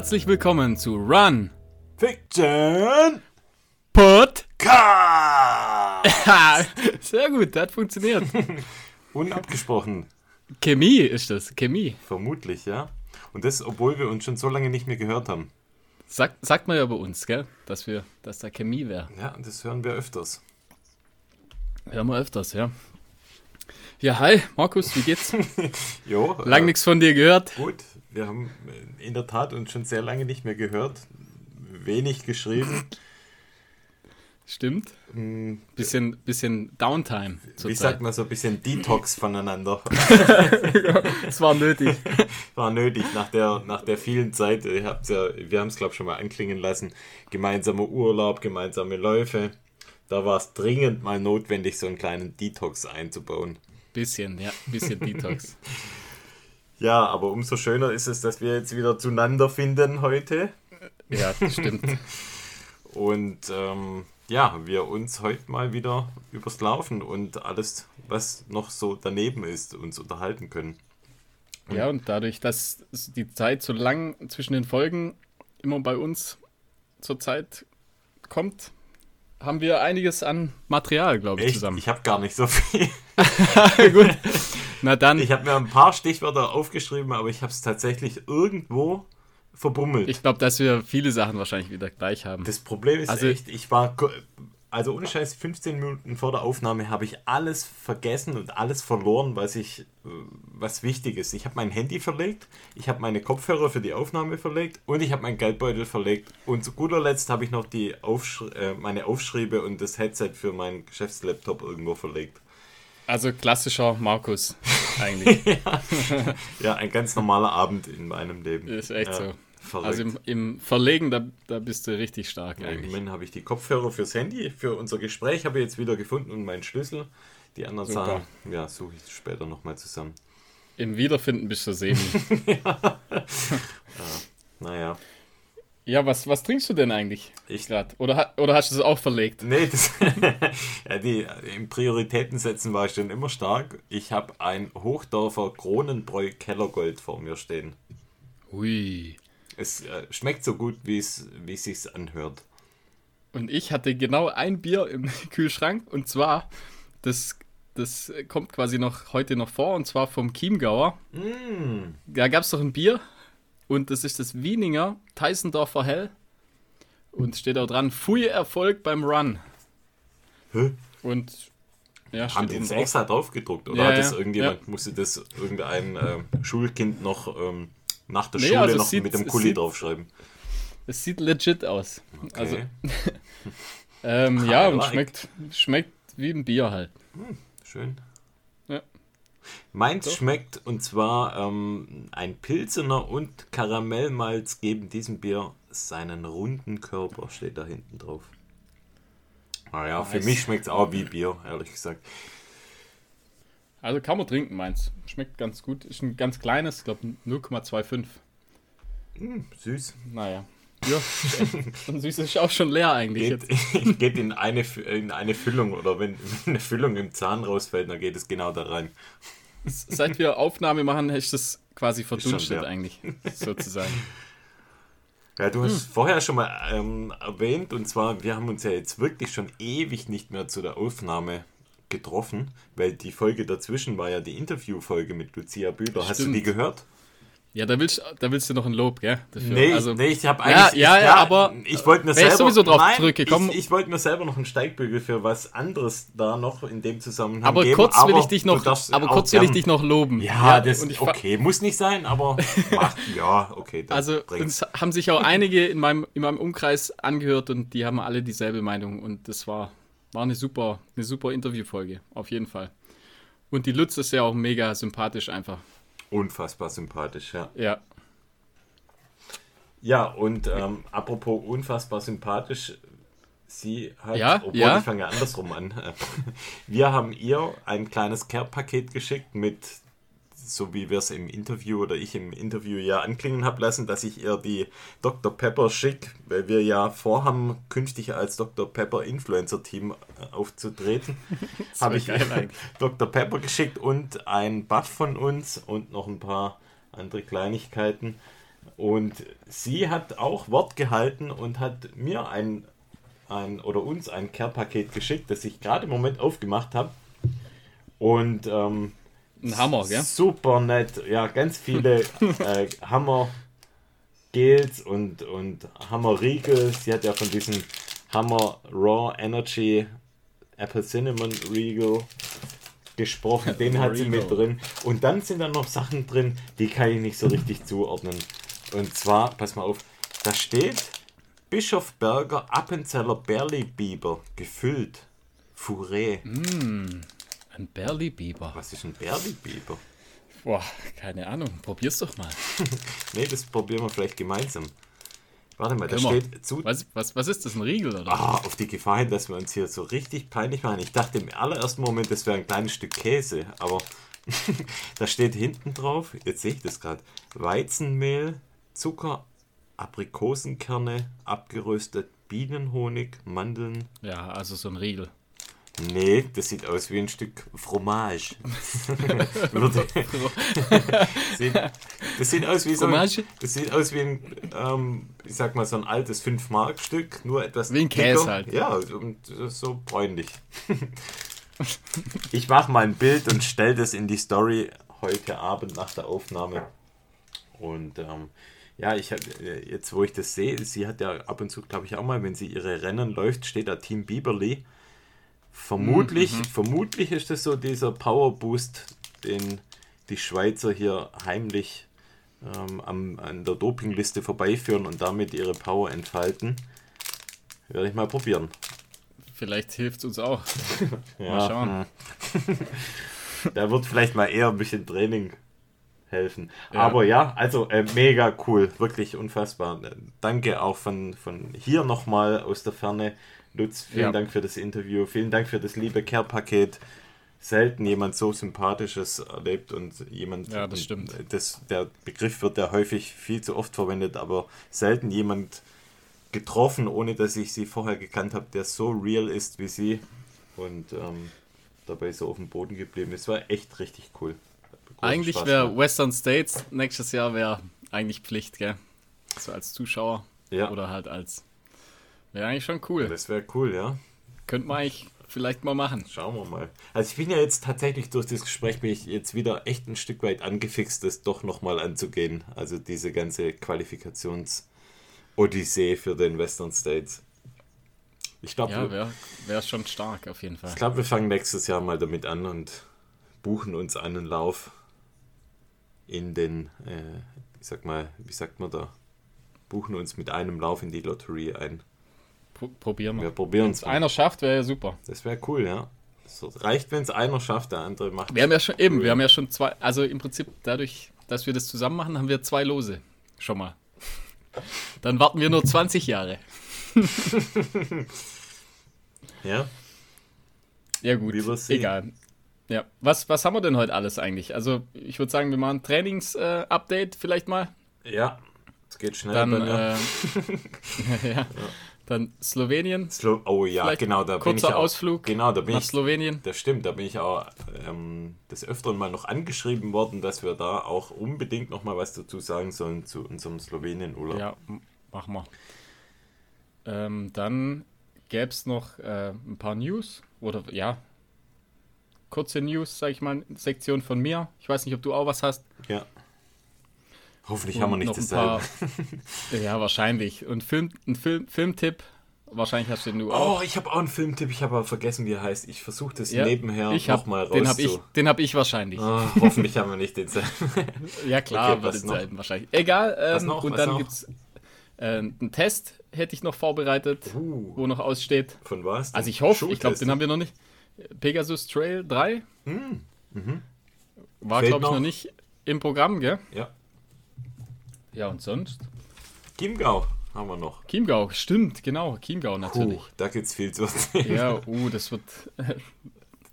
Herzlich willkommen zu Run Fiction Pod. Cast. Sehr gut, das hat funktioniert. Unabgesprochen, Chemie ist das, Chemie. vermutlich, ja. Und das, obwohl wir uns schon so lange nicht mehr gehört haben. Sagt, sagt man ja bei uns, gell? Dass wir, dass da Chemie wäre. Ja, und das hören wir öfters. Hören wir öfters, ja. Ja, hi, Markus, wie geht's? Jo, Lang äh, nichts von dir gehört. Gut, wir haben in der Tat uns schon sehr lange nicht mehr gehört. Wenig geschrieben. Stimmt. Hm, Bisschen, bisschen Downtime Wie zur sagt Zeit. man so ein bisschen Detox voneinander? Es war nötig. War nötig nach der, nach der vielen Zeit. Ihr habt's ja, wir haben es, glaube ich, schon mal anklingen lassen. Gemeinsamer Urlaub, gemeinsame Läufe. Da war es dringend mal notwendig, so einen kleinen Detox einzubauen. Bisschen, ja, bisschen Detox. Ja, aber umso schöner ist es, dass wir jetzt wieder zueinander finden heute. Ja, stimmt. Und ähm, ja, wir uns heute mal wieder übers Laufen und alles, was noch so daneben ist, uns unterhalten können. Ja, und dadurch, dass die Zeit so lang zwischen den Folgen immer bei uns zur Zeit kommt, haben wir einiges an Material, glaube ich, Echt? zusammen. Ich habe gar nicht so viel. Gut. Na dann, Ich habe mir ein paar Stichwörter aufgeschrieben, aber ich habe es tatsächlich irgendwo verbummelt. ich glaube, dass wir viele Sachen wahrscheinlich wieder gleich haben. das Problem ist Also- echt, ich war, also ohne Scheiß, 15 Minuten vor der Aufnahme habe ich alles vergessen und alles verloren, was ich, was wichtig ist. Ich habe mein Handy verlegt, ich habe meine Kopfhörer für die Aufnahme verlegt und ich habe meinen Geldbeutel verlegt. Und zu guter Letzt habe ich noch die Aufschri äh, meine Aufschriebe und das Headset für meinen Geschäftslaptop irgendwo verlegt. Also klassischer Markus, eigentlich. Ja, ein ganz normaler Abend in meinem Leben. Ist echt ja, so. Verrückt. Also im, im Verlegen, da, da bist du richtig stark Ja, Im eigentlich. Moment habe ich die Kopfhörer fürs Handy, für unser Gespräch habe ich jetzt wieder gefunden und meinen Schlüssel. Die anderen Super. Sachen, ja, suche ich später nochmal zusammen. Im Wiederfinden bist du semi. Naja, ja, was, was trinkst du denn eigentlich ich. gerade? Oder, oder hast du es auch verlegt? Nee, das, ja, die, im Prioritäten setzen war ich schon immer stark. Ich habe ein Hochdorfer Kronenbräu Kellergold vor mir stehen. Ui. Es äh, schmeckt so gut, wie es wie es sich anhört. Und ich hatte genau ein Bier im Kühlschrank und zwar, das, das kommt quasi noch heute noch vor und zwar vom Chiemgauer. Mm, Da gab es doch ein Bier und das ist das Wieninger Teisendorfer Hell und steht auch dran, Pfui Erfolg beim Run. Hä? Und ja, haben die das extra drauf gedruckt? Oder Ja, hat das ja, irgendjemand, musste das irgendein ähm, Schulkind noch ähm, nach der Nee, Schule also noch sieht- mit dem Kuli sieht- draufschreiben? Es sieht legit aus. Also, Okay. ähm, ja, und like. schmeckt, schmeckt wie ein Bier halt. Schön. Meins Doch. schmeckt und zwar ähm, ein Pilzener und Karamellmalz geben diesem Bier seinen runden Körper, steht da hinten drauf. Naja, für Nice. mich schmeckt es auch wie Bier, ehrlich gesagt. Also kann man trinken, meins. Schmeckt ganz gut. Ist ein ganz kleines, ich glaube 0,25. Hm, süß. Naja. Ja, so ein süßes ist auch schon leer eigentlich Geht, jetzt. geht in, eine, in eine Füllung oder wenn, wenn eine Füllung im Zahn rausfällt, dann geht es genau da rein. Seit wir Aufnahme machen, ist das quasi verdunstet leer. eigentlich, sozusagen. Ja, du hast Hm. vorher schon mal ähm, erwähnt, und zwar, wir haben uns ja jetzt wirklich schon ewig nicht mehr zu der Aufnahme getroffen, weil die Folge dazwischen war ja die Interviewfolge mit Lucia Bühler. Hast du Stimmt. die gehört? Ja, da willst, da willst du noch ein Lob, gell? Dafür. Nee, also, nee, ich habe Ja, eigentlich. ja, ich, ja, aber ich wollte mir selber. sowieso drauf nein, zurückgekommen. Ich, ich wollte mir selber noch einen Steigbügel für was anderes da noch in dem Zusammenhang aber geben. kurz will ich dich noch, aber kurz will ich dich noch loben. Ja, das und ist ich okay. Muss nicht sein, aber macht, ja, okay. Also bringt's. uns haben sich auch einige in meinem, in meinem Umkreis angehört und die haben alle dieselbe Meinung und das war, war eine super, eine super Interviewfolge, auf jeden Fall. Und die Lutz ist ja auch mega sympathisch einfach. Unfassbar sympathisch, ja. Ja. Ja, und ähm, apropos unfassbar sympathisch, sie hat, Ja, obwohl ja. ich fange ja andersrum an, wir haben ihr ein kleines Care-Paket geschickt mit, so wie wir es im Interview oder ich im Interview ja anklingen habe lassen, dass ich ihr die Dr. Pepper schick, weil wir ja vorhaben, künftig als Dr. Pepper Influencer-Team äh, aufzutreten, habe ich ihr. Dr. Pepper geschickt und ein Buff von uns und noch ein paar andere Kleinigkeiten. Und sie hat auch Wort gehalten und hat mir ein, ein oder uns ein Care-Paket geschickt, das ich gerade im Moment aufgemacht habe. Und ähm, ein Hammer, gell? Super nett. Ja, ganz viele äh, Hammer Gels und, und Hammer Riegel. Sie hat ja von diesem Hammer Raw Energy Apple Cinnamon Riegel gesprochen. Den hat sie mit drin. Und dann sind da noch Sachen drin, die kann ich nicht so richtig zuordnen. Und zwar, pass mal auf, da steht Bischof Berger Appenzeller Berli-Biber gefüllt. Fourré. Mm, ein Berli-Biber. Was ist ein Berli-Biber? Boah, keine Ahnung. Probier's doch mal. nee, das probieren wir vielleicht gemeinsam. Warte mal, da steht zu. Was, was, was ist das, ein Riegel oder? Ah, auf die Gefahr hin, dass wir uns hier so richtig peinlich machen. Ich dachte im allerersten Moment, das wäre ein kleines Stück Käse, aber da steht hinten drauf, jetzt sehe ich das gerade, Weizenmehl, Zucker, Aprikosenkerne, abgeröstet Bienenhonig, Mandeln. Ja, also so ein Riegel. Nee, das sieht aus wie ein Stück Fromage. das sieht aus wie so ein, das sieht aus wie ein, ähm, ich sag mal, so ein altes 5-Mark-Stück, nur etwas Wie ein Käse halt. Ja, und so bräunlich. ich mache mal ein Bild und stelle das in die Story heute Abend nach der Aufnahme. Und ähm, ja, ich habe jetzt, wo ich das sehe, sie hat ja ab und zu, glaube ich, auch mal, wenn sie ihre Rennen läuft, steht da Team Bieberly. Vermutlich, mhm. vermutlich ist das so dieser Power Boost, den die Schweizer hier heimlich ähm, am, an der Dopingliste vorbeiführen und damit ihre Power entfalten. Werde ich mal probieren. Vielleicht hilft es uns auch. ja, mal schauen. da wird vielleicht mal eher ein bisschen Training helfen. Ja. Aber ja, also äh, mega cool, wirklich unfassbar. Danke auch von, von hier nochmal aus der Ferne Lutz, vielen ja. Dank für das Interview, vielen Dank für das liebe Care-Paket. Selten jemand so Sympathisches erlebt und jemand. Ja, das stimmt. Das, der Begriff wird ja häufig viel zu oft verwendet, aber selten jemand getroffen, ohne dass ich sie vorher gekannt habe, der so real ist wie sie und ähm, dabei so auf dem Boden geblieben ist. War echt richtig cool. Eigentlich wäre Western States nächstes Jahr wäre eigentlich Pflicht, gell? So als Zuschauer ja. oder halt als Wäre eigentlich schon cool. Das wäre cool, ja. Könnte man eigentlich vielleicht mal machen. Schauen wir mal. Also ich bin ja jetzt tatsächlich durch das Gespräch bin ich jetzt wieder echt ein Stück weit angefixt, das doch nochmal anzugehen. Also diese ganze Qualifikations-Odyssee für den Western States. Ich glaube, ja, wäre wär schon stark auf jeden Fall. Ich glaube, wir fangen nächstes Jahr mal damit an und buchen uns einen Lauf in den, äh, ich sag mal, wie sagt man da? Buchen uns mit einem Lauf in die Lotterie ein probieren wir. Wir probieren es. einer schafft, wäre ja super. Das wäre cool, ja. So, reicht, wenn es einer schafft, der andere macht. Wir haben ja schon eben, cool. wir haben ja schon zwei, also im Prinzip dadurch, dass wir das zusammen machen, haben wir zwei Lose. Schon mal. Dann warten wir nur 20 Jahre. ja. Ja, gut. Egal. Ja. Was, was haben wir denn heute alles eigentlich? Also, ich würde sagen, wir machen Trainings-Update äh, vielleicht mal. Ja, es geht schnell. Dann, äh, ja. ja. Dann Slowenien. Slo oh ja, Vielleicht genau. Da bin ich auch, Ausflug genau, da bin nach ich, Slowenien. Das stimmt, da bin ich auch ähm, des Öfteren mal noch angeschrieben worden, dass wir da auch unbedingt noch mal was dazu sagen sollen zu unserem Slowenien-Urlaub. Ja, machen wir. Ähm, dann gäbe es noch äh, ein paar News oder ja, kurze News, sag ich mal, Sektion von mir. Ich weiß nicht, ob du auch was hast. Ja. Hoffentlich und haben wir nicht dasselbe. ja, wahrscheinlich. Und Film, ein Film, Filmtipp, wahrscheinlich hast du den du auch. Oh, ich habe auch einen Filmtipp, ich habe aber vergessen, wie er heißt. Ich versuche das ja, nebenher nochmal raus den hab ich, Den habe ich wahrscheinlich. Oh, hoffentlich haben wir nicht denselben. ja, klar, okay, denselben wahrscheinlich. Egal, ähm, noch, und dann gibt es äh, einen Test, hätte ich noch vorbereitet, uh, wo noch aussteht. Von was? Also ich hoffe, ich glaube, den haben wir noch nicht. Pegasus Trail 3. Mm, mhm. War, glaube ich, noch nicht im Programm, gell? Ja. Ja, und sonst? Chiemgau haben wir noch. Chiemgau, stimmt, genau. Chiemgau natürlich. Puh, da es viel zu erzählen. Ja, uh, das wird.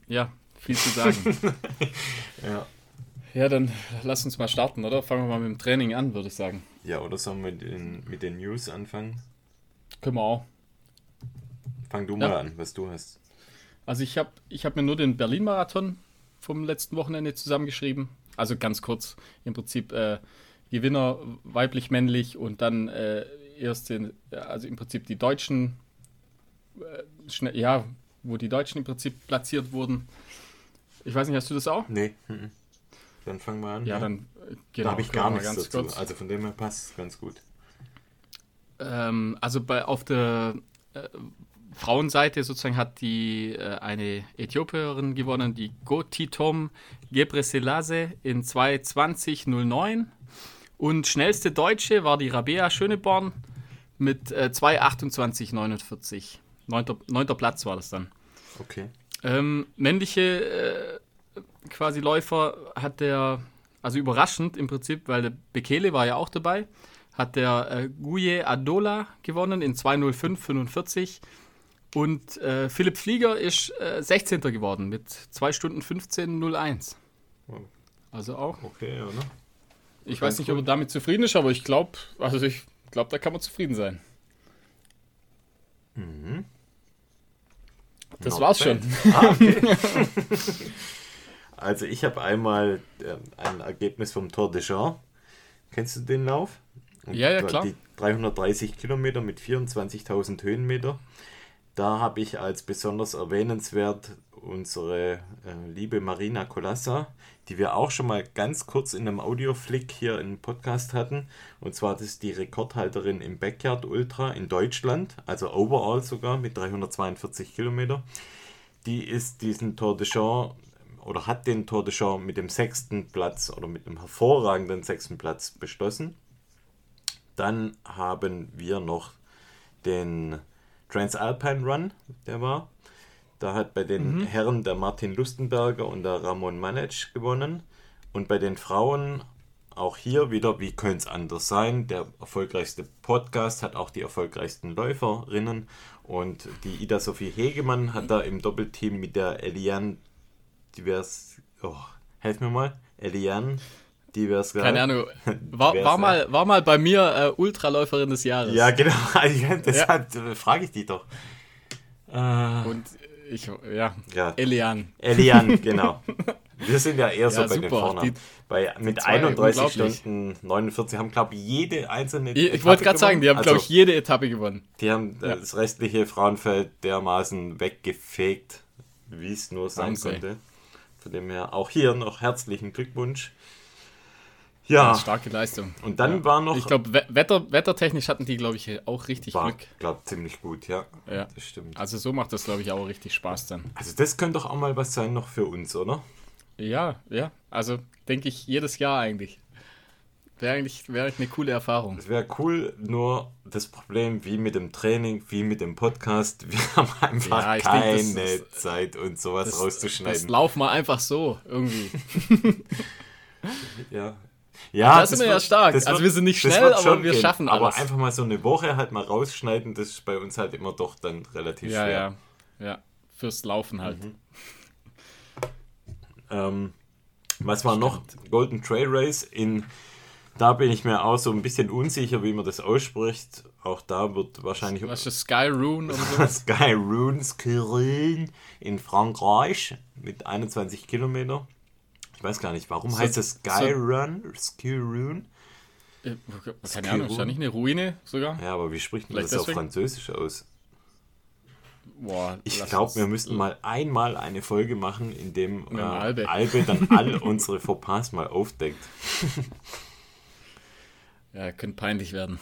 ja, viel zu sagen. ja. Ja, dann lass uns mal starten, oder? Fangen wir mal mit dem Training an, würde ich sagen. Ja, oder sollen wir mit den, mit den News anfangen? Können wir auch. Fang du ja. mal an, was du hast. Also ich habe ich hab mir nur den Berlin-Marathon vom letzten Wochenende zusammengeschrieben. Also ganz kurz, im Prinzip äh, Gewinner weiblich, männlich und dann äh, erst den, also im Prinzip die Deutschen, äh, schnell, ja, wo die Deutschen im Prinzip platziert wurden. Ich weiß nicht, hast du das auch? Nee. mhm. Dann fangen wir an. Ja, dann äh, genau. da habe ich gar nichts ganz dazu. kurz. Also von dem her passt es ganz gut. Ähm, also bei, auf der äh, Frauenseite sozusagen hat die äh, eine Äthiopierin gewonnen, die Gotitom Gebreselassie in 2.20.09 und schnellste Deutsche war die Rabea Schöneborn mit äh, 2.28.49. Neunter, neunter Platz war das dann. Okay. Ähm, männliche äh, quasi Läufer hat der, also überraschend im Prinzip, weil der Bekele war ja auch dabei, hat der äh, Guye Adola gewonnen in 2.05.45 und äh, Philipp Flieger ist äh, 16. geworden mit 2 Stunden 15.01. Oh. Also auch. Okay, oder? Ich weiß nicht, ob cool. er damit zufrieden ist, aber ich glaube, also ich glaube, da kann man zufrieden sein. Mhm. Das Not war's bad. schon. Ah, okay. also ich habe einmal ähm, ein Ergebnis vom Tour de Jean. Kennst du den Lauf? Und Ja, ja, klar. Die 330 Kilometer mit 24.000 Höhenmeter. Da habe ich als besonders erwähnenswert unsere äh, liebe Marina Colassa, die wir auch schon mal ganz kurz in einem Audioflick hier im Podcast hatten. Und zwar das ist die Rekordhalterin im Backyard Ultra in Deutschland, also overall sogar mit 342 Kilometer. Die ist diesen Tour de Jean oder hat den Tour de Jean mit dem sechsten Platz oder mit einem hervorragenden sechsten Platz beschlossen. Dann haben wir noch den Transalpine Run, der war. Da hat bei den Herren der Martin Lustenberger und der Ramon Manetsch gewonnen. Und bei den Frauen auch hier wieder, wie könnte es anders sein? Der erfolgreichste Podcast hat auch die erfolgreichsten Läuferinnen. Und die Ida Sophie Hegemann hat da im Doppelteam mit der Eliane Divers. Oh, helf mir mal. Eliane Divers. Keine Ahnung. War, war, mal, war mal bei mir äh, Ultraläuferin des Jahres. Ja, genau. Deshalb Ja. äh, frage ich die doch. Äh, Und ich, ja, ja. Elian. Elian, genau. Wir sind ja eher so Ja, bei den super. Vornamen. Die- Bei, mit zwei, 31 unglaublich. Stunden 49 haben, glaube ich, jede einzelne. Ich, ich wollte gerade sagen, die haben, gewonnen. glaube ich, Also, jede Etappe gewonnen. Die haben Ja. das restliche Frauenfeld dermaßen weggefegt, wie es nur sein Wahnsinn. konnte. Von dem her auch hier noch herzlichen Glückwunsch. Ja, Starke Leistung. und dann ja. war noch. Ich glaube, we Wetter, wettertechnisch hatten die, glaube ich, auch richtig war, Glück. glaube ziemlich gut, ja. Ja. Das stimmt. Also so macht das, glaube ich, auch richtig Spaß dann. Also das könnte doch auch mal was sein noch für uns, oder? Ja, ja. Also denke ich jedes Jahr eigentlich. Wäre eigentlich, eigentlich eine coole Erfahrung. Das wäre cool, nur das Problem, wie mit dem Training, wie mit dem Podcast, wir haben einfach Ja, keine denk, das ist- Zeit, uns sowas Das rauszuschneiden. laufen wir einfach so irgendwie. ja. Ja, Da sind wir ja stark. Also wir sind nicht das schnell, wird aber wir gehen. schaffen Aber alles. einfach mal so eine Woche halt mal rausschneiden, das ist bei uns halt immer doch dann relativ Ja, schwer. ja. Ja. Fürs Laufen halt. Mhm. Ähm, was war noch? Golden Trail Race in. Da bin ich mir auch so ein bisschen unsicher, wie man das ausspricht. Auch da wird wahrscheinlich Was ist das? Sky Rune oder so? Sky Runes Kirin in Frankreich mit 21 Kilometer. Ich weiß gar nicht, warum So- heißt es Sky so- Run? Sky Rune? Äh, Keine Ahnung, ist da nicht eine Ruine sogar? Ja, aber wie spricht man das auf deswegen? Französisch aus? Boah, Ich glaube, wir müssten mal einmal eine Folge machen, in dem äh, Albe. Albe dann all unsere Fauxpas mal aufdeckt. Ja, könnte peinlich werden.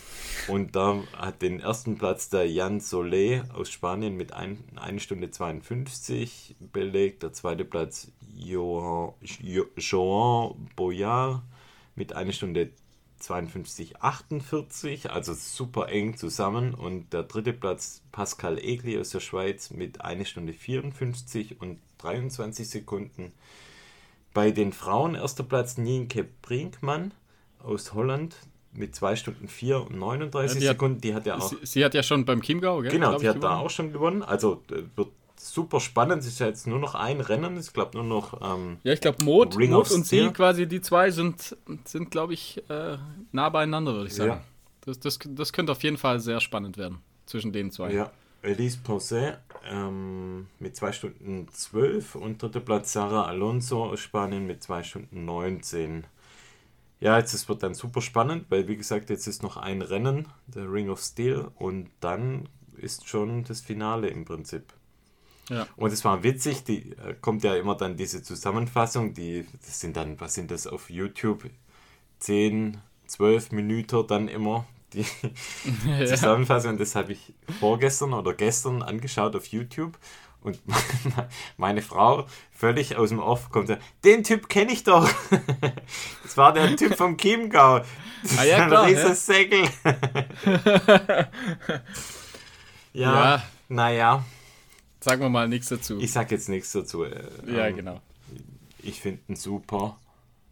Und da hat den ersten Platz der Jan Solé aus Spanien mit 1 Stunde 52 belegt. Der zweite Platz Joan, Jo- Joan Boyard mit 1 Stunde 52, 48, also super eng zusammen. Und der dritte Platz Pascal Egli aus der Schweiz mit 1 Stunde 54 und 23 Sekunden. Bei den Frauen erster Platz Nienke Brinkmann aus Holland mit 2 Stunden 4 und 39 Ja, die hat- Sekunden. Die hat ja auch Sie, sie hat ja schon beim Chiemgau, gell? Genau, die hat da gewonnen. auch schon gewonnen. Also äh, wird super spannend. Es ist ja jetzt nur noch ein Rennen. Ich glaube nur noch. Ähm, Ja, ich glaube, Mot of und sie, Steel. quasi die zwei, sind, sind glaube ich, äh, nah beieinander, würde ich sagen. Ja. Das, das, das könnte auf jeden Fall sehr spannend werden zwischen den zwei. ja, Elise Ponce ähm, mit 2 Stunden 12 und dritter Platz Sarah Alonso aus Spanien mit 2 Stunden 19. ja, jetzt es wird dann super spannend, weil wie gesagt, jetzt ist noch ein Rennen, der Ring of Steel, und dann ist schon das Finale im Prinzip. Ja. Und es war witzig, die äh, kommt ja immer dann diese Zusammenfassung, die das sind dann, was sind das auf YouTube? 10, 12 Minuten dann immer die ja. Zusammenfassung. Und das habe ich vorgestern oder gestern angeschaut auf YouTube. Und meine Frau, völlig aus dem Off, kommt ja, den Typ kenne ich doch. Das war der Typ vom Chiemgau. Das Ah, ja, ist ein klar, riesiges Säckel. ja, Ja. naja, Sagen wir mal nichts dazu. ich sag jetzt nichts dazu. Äh, ja, ähm, genau. Ich finde ihn super.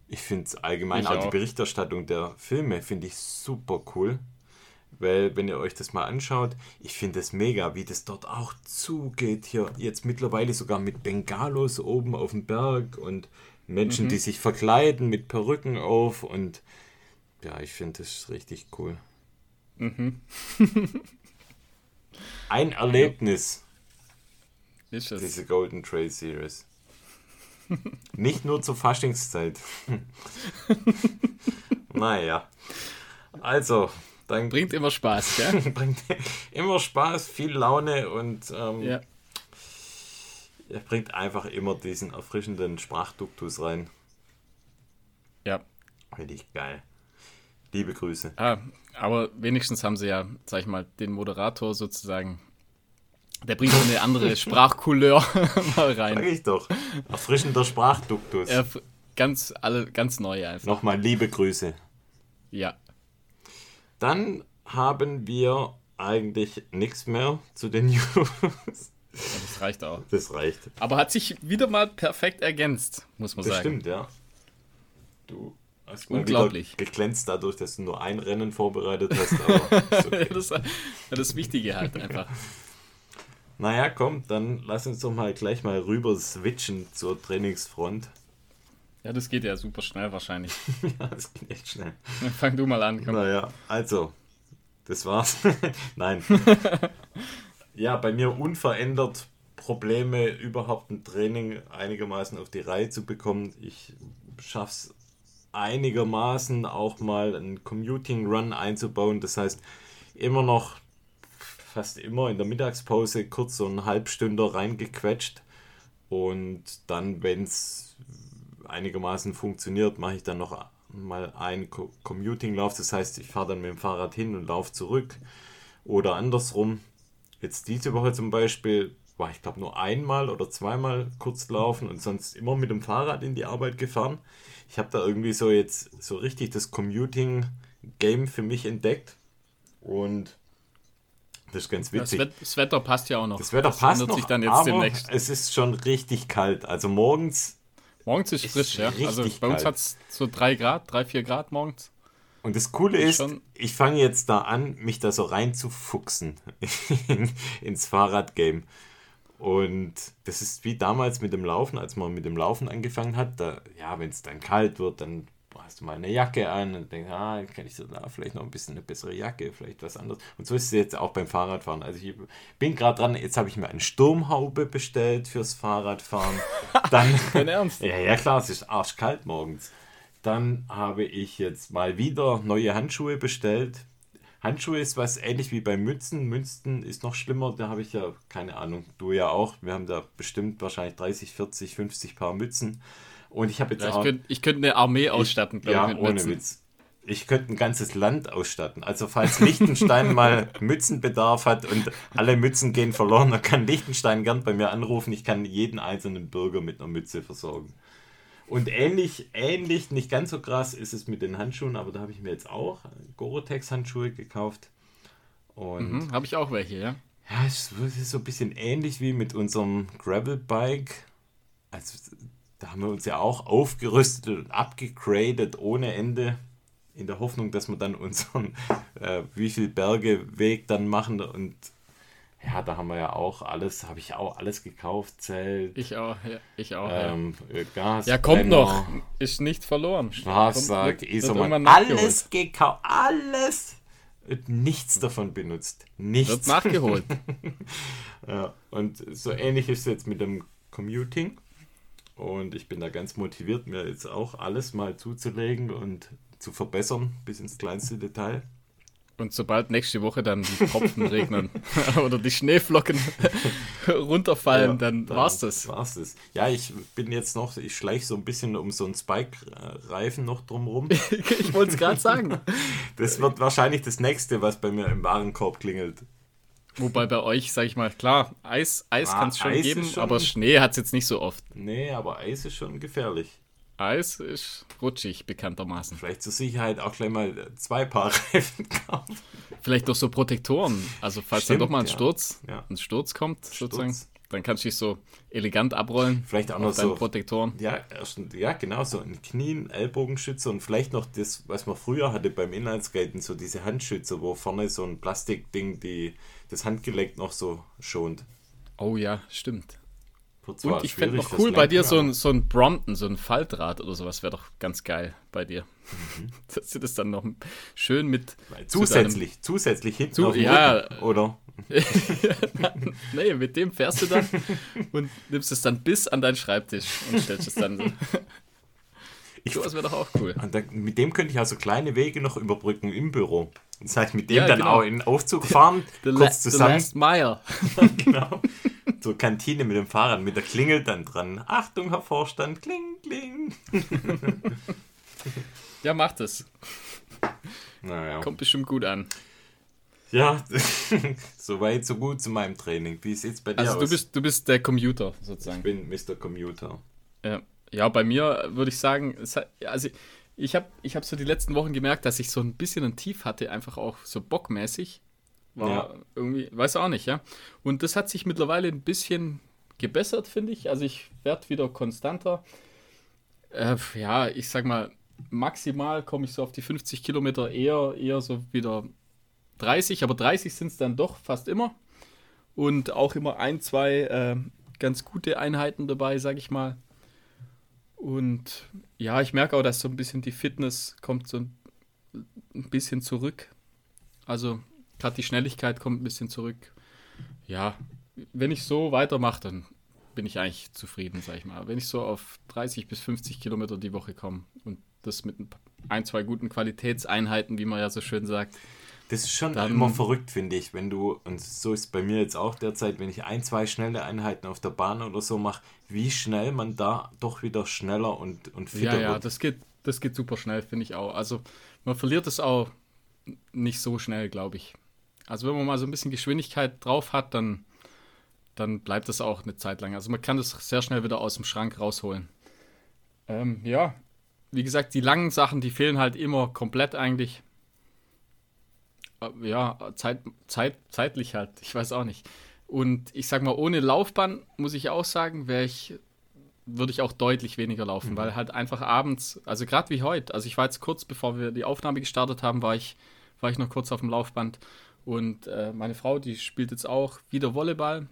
Ich finde es allgemein, Ich auch die auch. Berichterstattung der Filme finde ich super cool. Weil, wenn ihr euch das mal anschaut, ich finde es mega, wie das dort auch zugeht. Hier jetzt mittlerweile sogar mit Bengalos oben auf dem Berg und Menschen, Mhm. die sich verkleiden mit Perücken auf. Und ja, ich finde das richtig cool. Mhm. Ein Erlebnis, Ist es. diese Golden Trail Series. Nicht nur zur Faschingszeit. naja. Also, dann Bringt immer Spaß, gell? bringt immer Spaß, viel Laune und ähm, ja. er bringt einfach immer diesen erfrischenden Sprachduktus rein. Ja. Finde ich geil. Liebe Grüße. Ah, aber wenigstens haben sie ja, sag ich mal, den Moderator sozusagen. Der bringt so eine andere Sprachcouleur mal Sag rein. ich doch. Erfrischender Sprachduktus. Er, ganz, alle, ganz neu einfach. Nochmal liebe Grüße. Ja. Dann haben wir eigentlich nichts mehr zu den News. Das reicht auch. Das reicht. Aber hat sich wieder mal perfekt ergänzt, muss man Das sagen. stimmt, ja. Du hast Unglaublich. geglänzt dadurch, dass du nur ein Rennen vorbereitet hast. Aber ist okay. das, das Wichtige halt einfach. Naja, komm, dann lass uns doch mal gleich mal rüber switchen zur Trainingsfront. Ja, das geht ja super schnell wahrscheinlich. ja, das geht echt schnell. Fang du mal an. Komm. Naja, also, das war's. Nein. ja, bei mir unverändert Probleme, überhaupt ein Training einigermaßen auf die Reihe zu bekommen. Ich schaff's einigermaßen auch mal einen Commuting Run einzubauen. Das heißt, immer noch fast immer in der Mittagspause kurz so einen Halbstünder reingequetscht. Und dann, wenn es einigermaßen funktioniert, mache ich dann noch mal einen Co- Commuting-Lauf. Das heißt, ich fahre dann mit dem Fahrrad hin und laufe zurück. Oder andersrum. Jetzt diese Woche zum Beispiel war ich glaube nur einmal oder zweimal kurz laufen und sonst immer mit dem Fahrrad in die Arbeit gefahren. Ich habe da irgendwie so jetzt so richtig das Commuting-Game für mich entdeckt. Und das ist ganz Das, witzig. Das Wetter passt ja auch noch. Das Wetter passt ändert noch, sich dann jetzt aber demnächst. es ist schon richtig kalt. Also morgens Morgens ist ist frisch, ja. Also bei uns kalt. hat es so 3 Grad, 3, 4 Grad morgens. Und das Coole Ist ist, ich fange jetzt da an, mich da so reinzufuchsen in, ins Fahrradgame. Und das ist wie damals mit dem Laufen, als man mit dem Laufen angefangen hat. Da, ja, wenn es dann kalt wird, dann hast du mal eine Jacke an und denkst, ah, kann ich so da vielleicht noch ein bisschen eine bessere Jacke, vielleicht was anderes. Und so ist es jetzt auch beim Fahrradfahren. Also ich bin gerade dran, jetzt habe ich mir eine Sturmhaube bestellt fürs Fahrradfahren. Dann, Dein Ernst? ja, ja, klar, es ist arschkalt morgens. Dann habe ich jetzt mal wieder neue Handschuhe bestellt. Handschuhe ist was ähnlich wie bei Mützen. Mützen ist noch schlimmer, da habe ich ja keine Ahnung, du ja auch. Wir haben da bestimmt wahrscheinlich 30, 40, 50 Paar Mützen. Und ich habe jetzt Ja, ich auch. könnte ich könnt eine Armee ausstatten, glaube ja, ich, mit ohne Mützen. Witz. Ich könnte ein ganzes Land ausstatten. Also falls Liechtenstein mal Mützenbedarf hat und alle Mützen gehen verloren, dann kann Liechtenstein gern bei mir anrufen. Ich kann jeden einzelnen Bürger mit einer Mütze versorgen. Und ähnlich, ähnlich, nicht ganz so krass ist es mit den Handschuhen, aber da habe ich mir jetzt auch Gore-Tex-Handschuhe gekauft. Und Mhm, Habe ich auch welche, ja. ja, es ist so ein bisschen ähnlich wie mit unserem Gravel-Bike. Also, da haben wir uns ja auch aufgerüstet und abgegradet ohne Ende. In der Hoffnung, dass wir dann unseren äh, wie viel Berge Weg dann machen. Und ja, da haben wir ja auch alles, habe ich auch alles gekauft. Zelt, Ich auch, ja. Ich auch, ja. ähm, äh, Gas. Ja, kommt Brenner, noch. Ist nicht verloren. Schlafsack, Isoman. Alles gekauft. Alles. Und nichts davon benutzt. Nichts. Wird nachgeholt. Ja, und so ähnlich ist es jetzt mit dem Commuting. Und ich bin da ganz motiviert, mir jetzt auch alles mal zuzulegen und zu verbessern, bis ins kleinste Detail. Und sobald nächste Woche dann die Tropfen regnen oder die Schneeflocken runterfallen, ja, dann, dann war's das. War's das. Ja, ich bin jetzt noch, ich schleiche so ein bisschen um so einen Spike-Reifen noch drumrum. ich wollte es gerade sagen. Das wird wahrscheinlich das nächste, was bei mir im Warenkorb klingelt. Wobei bei euch, sag ich mal, klar, Eis, Eis ah, kann es schon Eis geben, schon, aber Schnee hat es jetzt nicht so oft. Nee, aber Eis ist schon gefährlich. Eis ist rutschig, bekanntermaßen. Vielleicht zur Sicherheit auch gleich mal zwei Paar Reifen kaufen. Vielleicht doch so Protektoren. Also falls Stimmt, dann doch mal ein Sturz, ja. ein Sturz kommt, Sturz. sozusagen, dann kannst du dich so elegant abrollen. Vielleicht auch noch so Protektoren. Ja, ja, genau, so ein Knien, Ellbogenschützer und vielleicht noch das, was man früher hatte beim Inlineskaten, so diese Handschützer, wo vorne so ein Plastikding die, das Handgelenk noch so schont. Oh ja, stimmt. Und ich fände noch cool bei dir so ein, so ein Brompton, so ein Faltrad oder sowas wäre doch ganz geil bei dir. Mhm. Dass du das dann noch schön mit. Zusätzlich, zu zusätzlich hinten zu, ja, Rücken, oder? nee, mit dem fährst du dann und nimmst es dann bis an deinen Schreibtisch und stellst es dann so. Ich, Sowas wäre doch auch cool. Und dann, mit dem könnte ich also kleine Wege noch überbrücken im Büro. Heißt, mit dem ja, dann genau. auch in den Aufzug fahren, the, kurz zusammen. The last mile. genau so Kantine mit dem Fahrrad, mit der Klingel dann dran. Achtung, Herr Vorstand, kling, kling. ja, macht es. Naja. Kommt bestimmt gut an. Ja, so weit, so gut zu meinem Training. Wie sieht es bei dir also aus? Du bist, du bist der Commuter sozusagen. Ich bin Mr. Commuter. Ja, ja bei mir würde ich sagen, also ich habe ich hab so die letzten Wochen gemerkt, dass ich so ein bisschen ein Tief hatte, einfach auch so bockmäßig. War ja. irgendwie, weiß auch nicht, ja. Und das hat sich mittlerweile ein bisschen gebessert, finde ich. Also ich werde wieder konstanter. Äh, ja, ich sag mal, maximal komme ich so auf die 50 Kilometer eher, eher so wieder 30, aber 30 sind es dann doch fast immer. Und auch immer ein, zwei äh, ganz gute Einheiten dabei, sag ich mal. Und ja, ich merke auch, dass so ein bisschen die Fitness kommt so ein bisschen zurück. Also Gerade die Schnelligkeit kommt ein bisschen zurück. Ja, wenn ich so weitermache, dann bin ich eigentlich zufrieden, sag ich mal. Wenn ich so auf 30 bis 50 Kilometer die Woche komme und das mit ein, zwei guten Qualitätseinheiten, wie man ja so schön sagt. Das ist schon dann, immer verrückt, finde ich, wenn du, und so ist es bei mir jetzt auch derzeit, wenn ich ein, zwei schnelle Einheiten auf der Bahn oder so mache, wie schnell man da doch wieder schneller und, und fitter ja, ja, wird. das geht, das geht super schnell, finde ich auch. Also man verliert es auch nicht so schnell, glaube ich. Also wenn man mal so ein bisschen Geschwindigkeit drauf hat, dann, dann bleibt das auch eine Zeit lang. Also man kann das sehr schnell wieder aus dem Schrank rausholen. Ähm, ja, wie gesagt, die langen Sachen, die fehlen halt immer komplett eigentlich. Äh, ja, Zeit, Zeit, zeitlich halt, ich weiß auch nicht. Und ich sag mal, ohne Laufbahn muss ich auch sagen, wäre ich, würde ich auch deutlich weniger laufen, mhm. weil halt einfach abends, also gerade wie heute, also ich war jetzt kurz bevor wir die Aufnahme gestartet haben, war ich, war ich noch kurz auf dem Laufband und äh, meine Frau, die spielt jetzt auch wieder Volleyball.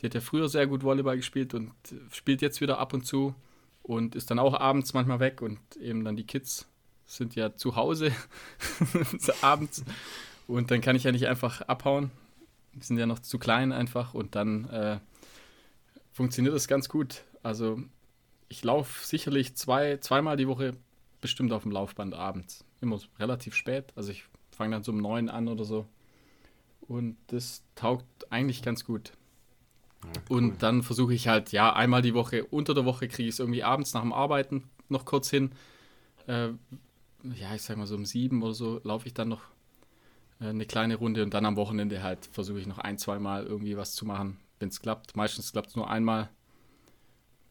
Die hat ja früher sehr gut Volleyball gespielt und spielt jetzt wieder ab und zu und ist dann auch abends manchmal weg und eben dann die Kids sind ja zu Hause abends und dann kann ich ja nicht einfach abhauen. Die sind ja noch zu klein einfach und dann äh, funktioniert das ganz gut. Also ich laufe sicherlich zwei, zweimal die Woche bestimmt auf dem Laufband abends. Immer relativ spät. Also ich fange dann so um neun an oder so. Und das taugt eigentlich ganz gut. Ja, cool. Und dann versuche ich halt, ja, einmal die Woche, unter der Woche kriege ich es irgendwie abends nach dem Arbeiten noch kurz hin. Äh, ja, ich sag mal so um sieben oder so laufe ich dann noch eine kleine Runde und dann am Wochenende halt versuche ich noch ein, zwei Mal irgendwie was zu machen, wenn es klappt. Meistens klappt es nur einmal.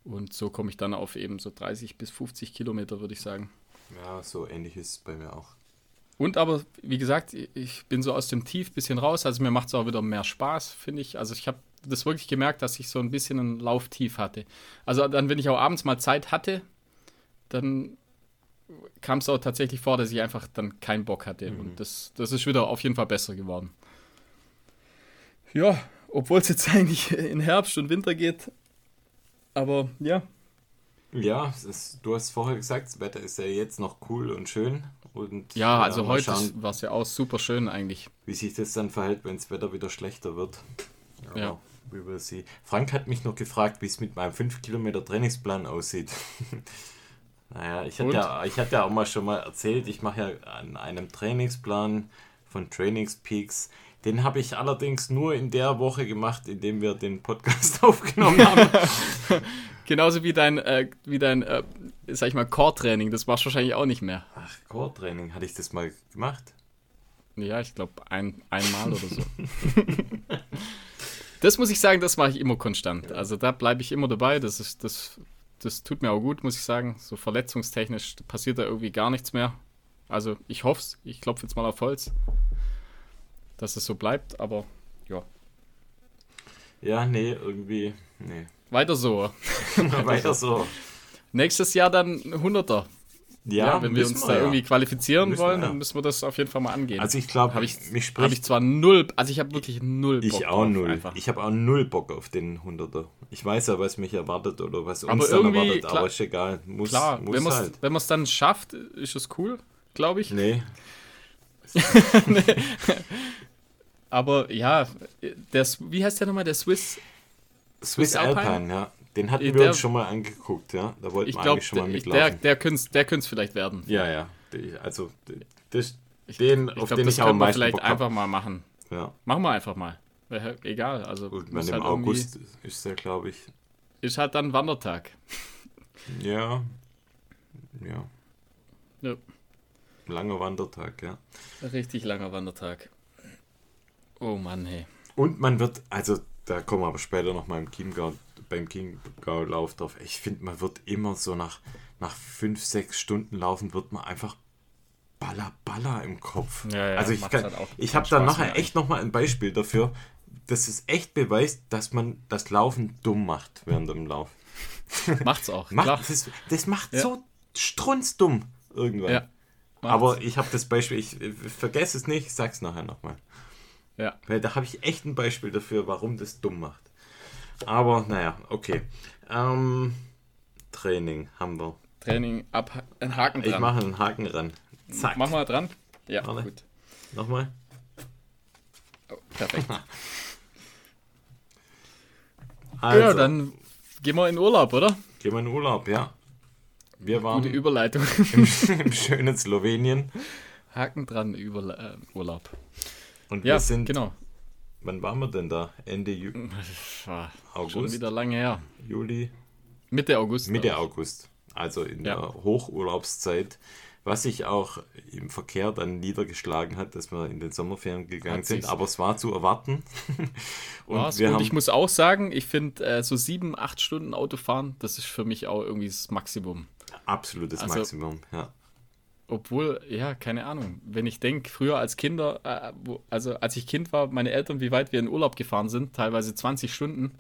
Und so komme ich dann auf eben so 30 bis 50 Kilometer, würde ich sagen. Ja, so ähnlich ist es bei mir auch. Und aber, wie gesagt, ich bin so aus dem Tief ein bisschen raus. Also mir macht es auch wieder mehr Spaß, finde ich. Also ich habe das wirklich gemerkt, dass ich so ein bisschen ein Lauftief hatte. Also dann, wenn ich auch abends mal Zeit hatte, dann kam es auch tatsächlich vor, dass ich einfach dann keinen Bock hatte. Mhm. Und das, das ist wieder auf jeden Fall besser geworden. Ja, obwohl es jetzt eigentlich in Herbst und Winter geht. Aber ja. Ja, ist, du hast vorher gesagt, das Wetter ist ja jetzt noch cool und schön. Und ja, also heute war es ja auch super schön eigentlich. Wie sich das dann verhält, wenn das Wetter wieder schlechter wird. Aber ja. We will see. Frank hat mich noch gefragt, wie es mit meinem 5 Kilometer Trainingsplan aussieht. naja, ich hatte, ja, ich hatte ja auch mal schon mal erzählt, ich mache ja an einem Trainingsplan von Trainingspeaks. Den habe ich allerdings nur in der Woche gemacht, in dem wir den Podcast aufgenommen haben. Genauso wie dein, äh, wie dein äh, sag ich mal, Core-Training. Das machst du wahrscheinlich auch nicht mehr. Ach, Core-Training, hatte ich das mal gemacht? Ja, ich glaube ein, einmal oder so. das muss ich sagen, das mache ich immer konstant. Also da bleibe ich immer dabei. Das, ist, das, das tut mir auch gut, muss ich sagen. So verletzungstechnisch passiert da irgendwie gar nichts mehr. Also ich hoffe es. Ich klopfe jetzt mal auf Holz, dass es so bleibt. Aber ja. Ja, nee, irgendwie, nee. Weiter so. Weiter so. Nächstes Jahr dann 100er. Ja, ja wenn wir uns wir, da irgendwie qualifizieren müssen wollen, dann müssen wir das auf jeden Fall mal angehen. Also ich glaube, habe ich, mich spricht, hab ich zwar null, also ich habe wirklich null Bock Ich auch null. Einfach. Ich habe auch null Bock auf den 100er. Ich weiß ja, was mich erwartet oder was aber uns dann erwartet, klar, aber ist egal. Muss, klar, muss wenn halt. man es dann schafft, ist es cool, glaube ich. Nee. nee. aber ja, der, wie heißt der nochmal, der Swiss... Swiss, Swiss Alpine? Alpine, ja. Den hatten wir der, uns schon mal angeguckt, ja. Da wollten wir glaub, eigentlich schon mal mitlaufen. Der, der könnte es vielleicht werden. Ja, ja. Also, das, den, ich, auf ich den ich auch am meisten vielleicht einfach mal machen. Ja. Machen wir einfach mal. Egal, also. Gut, wenn im halt August ist der, glaube ich. Ist halt dann Wandertag. Ja. Ja. ja. Langer Wandertag, ja. Richtig langer Wandertag. Oh Mann, hey. Und man wird, also da kommen wir aber später noch mal im Chiemgau beim Chiemgau-Lauf drauf. Ich finde, man wird immer so nach, nach fünf, sechs Stunden laufen, wird man einfach baller, baller im Kopf. Ja, ja, also ich, kann, halt ich habe da nachher echt noch mal ein Beispiel dafür, dass es echt beweist, dass man das Laufen dumm macht während dem Lauf. Macht's auch. macht, das, das, macht ja. so strunzdumm irgendwann. Ja, Aber ich habe das Beispiel, ich, ich vergesse es nicht, ich sag's nachher nochmal. Ja. Weil da habe ich echt ein Beispiel dafür, warum das dumm macht. Aber naja, okay. Ähm, Training haben wir. Training ab, ein Haken dran. Ich mache einen Haken ran. Zack. Mach mal dran. Ja, Warte. gut. Nochmal. Oh, perfekt. also, ja, dann gehen wir in Urlaub, oder? Gehen wir in Urlaub, ja. Wir waren Gute Überleitung. Im, im schönen Slowenien. Haken dran, über, äh, Urlaub. Und ja, wir sind genau. Wann waren wir denn da? Ende Ju August? Schon wieder lange her. Juli? Mitte August. Mitte August. Also in ja. der Hochurlaubszeit. Was sich auch im Verkehr dann niedergeschlagen hat, dass wir in den Sommerferien gegangen hat sind. Aber es war zu erwarten. und, War's wir und haben ich muss auch sagen, ich finde äh, so sieben, acht Stunden Autofahren, das ist für mich auch irgendwie das Maximum. Absolutes also, Maximum, ja. Obwohl, ja, keine Ahnung. Wenn ich denke, früher als Kinder, äh, wo, also als ich Kind war, meine Eltern, wie weit wir in Urlaub gefahren sind, teilweise 20 Stunden,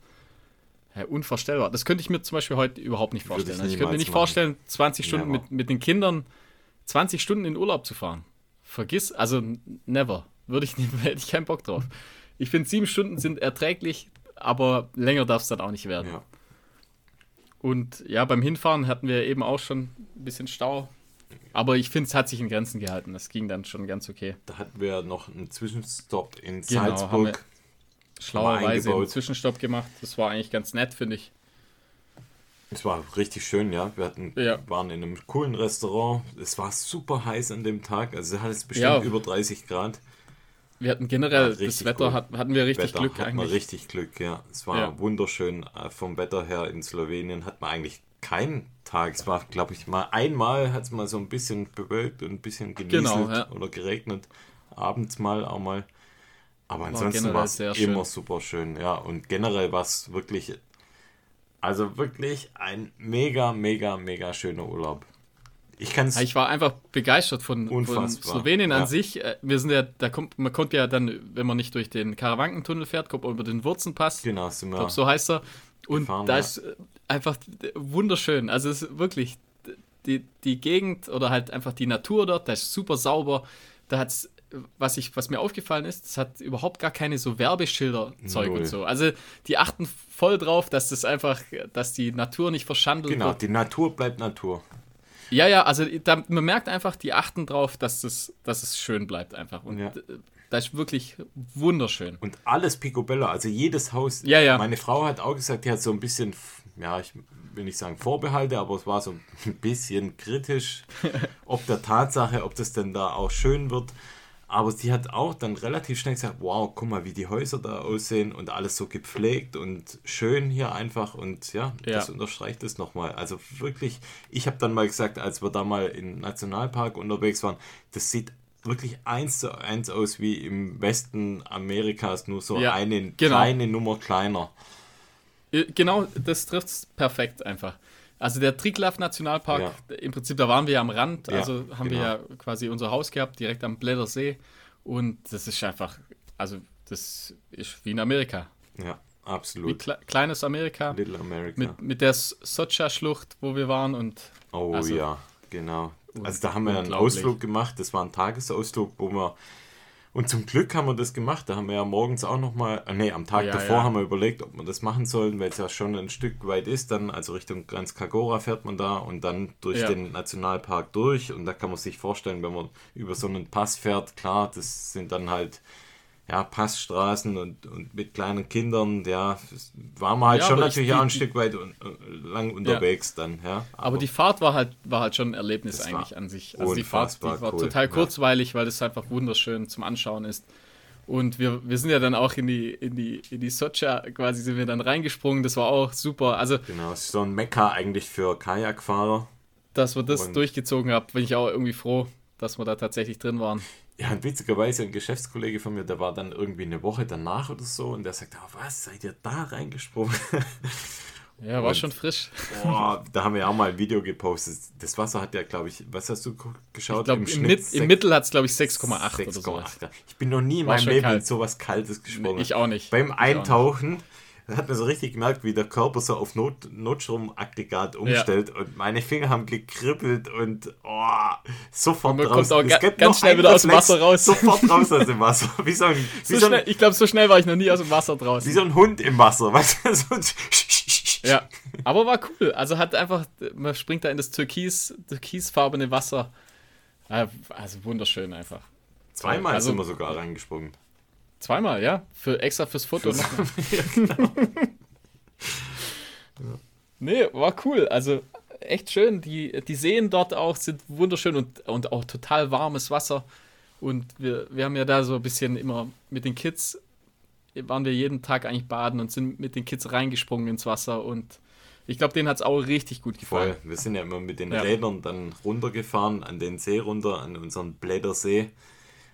ja, unvorstellbar. Das könnte ich mir zum Beispiel heute überhaupt nicht vorstellen. Ich, also ich könnte mir nicht machen. vorstellen, 20 Stunden mit, mit den Kindern 20 Stunden in Urlaub zu fahren. Vergiss, also never. Würde ich nicht, hätte ich keinen Bock drauf. Ich finde, sieben Stunden sind erträglich, aber länger darf es dann auch nicht werden. Ja. Und ja, beim Hinfahren hatten wir eben auch schon ein bisschen Stau. Aber ich finde, es hat sich in Grenzen gehalten. Das ging dann schon ganz okay. Da hatten wir noch einen Zwischenstopp in genau, Salzburg. Schlauerweise einen Zwischenstopp gemacht. Das war eigentlich ganz nett, finde ich. Es war richtig schön, ja. Wir hatten, ja. waren in einem coolen Restaurant. Es war super heiß an dem Tag. Also es hat es bestimmt ja. über 30 Grad. Wir hatten generell, das Wetter hat, hatten wir richtig Wetter Glück hatten eigentlich. Wir richtig Glück, ja. Es war ja. wunderschön. Äh, vom Wetter her in Slowenien hat man eigentlich keinen Tag. Es war, glaube ich, mal einmal hat es mal so ein bisschen bewölkt und ein bisschen genieselt genau, ja. oder geregnet. Abends mal auch mal. Aber ansonsten war es immer schön. super schön. Ja, und generell war es wirklich, also wirklich ein mega, mega, mega schöner Urlaub. Ich, kann's ich war einfach begeistert von, von Slowenien an ja. sich. Äh, wir sind ja, da kommt, man kommt ja dann, wenn man nicht durch den Karawankentunnel fährt, kommt man über den Wurzenpass. Genau, sind wir. Ich glaube, so heißt er. Und gefahren, da ja. ist einfach wunderschön. Also es ist wirklich die, die Gegend oder halt einfach die Natur dort, da ist super sauber. Da hat es, was, was mir aufgefallen ist, es hat überhaupt gar keine so Werbeschilder-Zeug und so. Also die achten voll drauf, dass das einfach, dass die Natur nicht verschandelt genau, wird. Genau, die Natur bleibt Natur. Ja, ja, also da, man merkt einfach, die achten drauf, dass es, dass es schön bleibt einfach. Und ja. Das ist wirklich wunderschön. Und alles Picobello, also jedes Haus. Ja, ja. Meine Frau hat auch gesagt, die hat so ein bisschen, ja, ich will nicht sagen Vorbehalte, aber es war so ein bisschen kritisch, ob der Tatsache, ob das denn da auch schön wird. Aber sie hat auch dann relativ schnell gesagt, wow, guck mal, wie die Häuser da aussehen und alles so gepflegt und schön hier einfach. Und ja, Ja. das unterstreicht es nochmal. Also wirklich, ich habe dann mal gesagt, als wir da mal im Nationalpark unterwegs waren, das sieht wirklich eins zu eins aus wie im Westen Amerikas, nur so Ja, eine genau. kleine Nummer kleiner. Äh, Genau, das trifft es perfekt einfach. Also der Triglav Nationalpark, Ja. im Prinzip, da waren wir ja am Rand, Ja, also haben wir genau. ja quasi unser Haus gehabt, direkt am Blättersee. Und das ist einfach, also das ist wie in Amerika. Ja, Wie absolut. kle kleines Amerika. Little America. Mit, mit der Socha-Schlucht, wo wir waren und Oh Also- ja, genau. Also da haben wir einen. Ausflug gemacht. Das war ein Tagesausflug, wo wir und zum Glück haben wir das gemacht. Da haben wir ja morgens auch noch mal, äh, nee, am Tag Ja, davor ja. haben wir überlegt, ob wir das machen sollen, weil es ja schon ein Stück weit ist. Dann also Richtung Granz Kagora fährt man da und dann durch Ja. den Nationalpark durch. Und da kann man sich vorstellen, wenn man über so einen Pass fährt, klar, das sind dann halt ja, Passstraßen und, und mit kleinen Kindern, ja, das war man halt Ja, schon aber ich- natürlich die- auch ein Stück weit un, äh, lang unterwegs dann, ja. Aber die Fahrt war halt, war halt schon ein Erlebnis Das eigentlich an sich. Also die Fahrt die war cool, total ja. kurzweilig, weil es einfach wunderschön zum Anschauen ist. Und wir, wir sind ja dann auch in die, in die, in die Socha quasi sind wir dann reingesprungen. Das war auch super. Also, Genau, es ist so ein Mekka eigentlich für Kajakfahrer. dass wir das Und- durchgezogen haben, bin ich auch irgendwie froh, dass wir da tatsächlich drin waren. Ja, und witzigerweise ein Geschäftskollege von mir, der war dann irgendwie eine Woche danach oder so und der sagt, ah, was, seid ihr da reingesprungen? Ja, war Und- schon frisch. Boah, da haben wir auch mal ein Video gepostet. Das Wasser hat ja, glaube ich, was hast du geschaut? Ich glaube, im, Schnitt Mit, im Mittel hat es, glaube ich, 6,8 oder 6,8, sowas. ja. Ich bin noch nie in War meinem Leben kalt. mit sowas Kaltes gesprungen. Ich auch nicht. Beim Ich auch nicht. Eintauchen hat man so richtig gemerkt, wie der Körper so auf Not Notstromaggregat umstellt und meine Finger haben gekribbelt und oh, sofort Und man raus. kommt auch Es ga- ganz schnell wieder aus dem Reflex, Wasser raus. Sofort raus aus dem Wasser. Wie so ein, wie So so ein, schnell, ich glaube, so schnell war ich noch nie aus dem Wasser draußen. wie so ein Hund im Wasser. Weißt du? so ein Ja, aber war cool. Also hat einfach, man springt da in das Türkis, türkisfarbene Wasser. Ja, Also wunderschön einfach. Zweimal Also- sind wir sogar reingesprungen. Zweimal, ja? Für, extra fürs Foto. Fürs- noch. Nee, war cool. Also echt schön. Die, die Seen dort auch sind wunderschön und, und auch total warmes Wasser. Und wir, wir haben ja da so ein bisschen immer mit den Kids, waren wir jeden Tag eigentlich baden und sind mit den Kids reingesprungen ins Wasser. Und ich glaube, denen hat es auch richtig gut gefallen. Voll. Wir sind ja immer mit den Ja. Rädern dann runtergefahren an den See runter, an unseren Blädersee.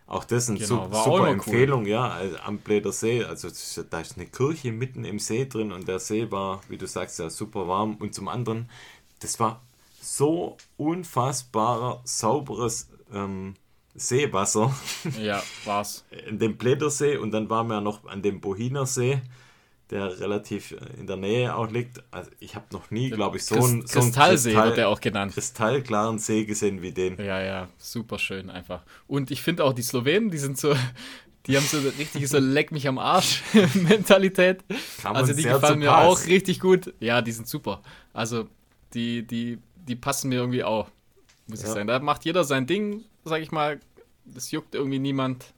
Auch das eine Genau, auch super immer cool. Empfehlung, ja, also am Blädersee. Also es ist- da ist eine Kirche mitten im See drin und der See war, wie du sagst, ja super warm. Und zum anderen, das war so unfassbar sauberes ähm, Seewasser Ja, war's. in dem Blädersee und dann waren wir noch an dem Bohiner See, der relativ äh, in der Nähe auch liegt. Also ich habe noch nie, glaube ich, so Christ- einen so einen Kristallsee Kristall- wird der auch genannt. kristallklaren See gesehen wie den. Ja, ja, super schön einfach. Und ich finde auch die Slowenen, die sind so, die haben so eine richtige so leck mich am Arsch Mentalität. Kam Also die gefallen mir auch richtig gut. Ja, die sind super. Also die, die, die passen mir irgendwie auch, muss ich Ja. sagen. Da macht jeder sein Ding, sag ich mal. Das juckt irgendwie niemand.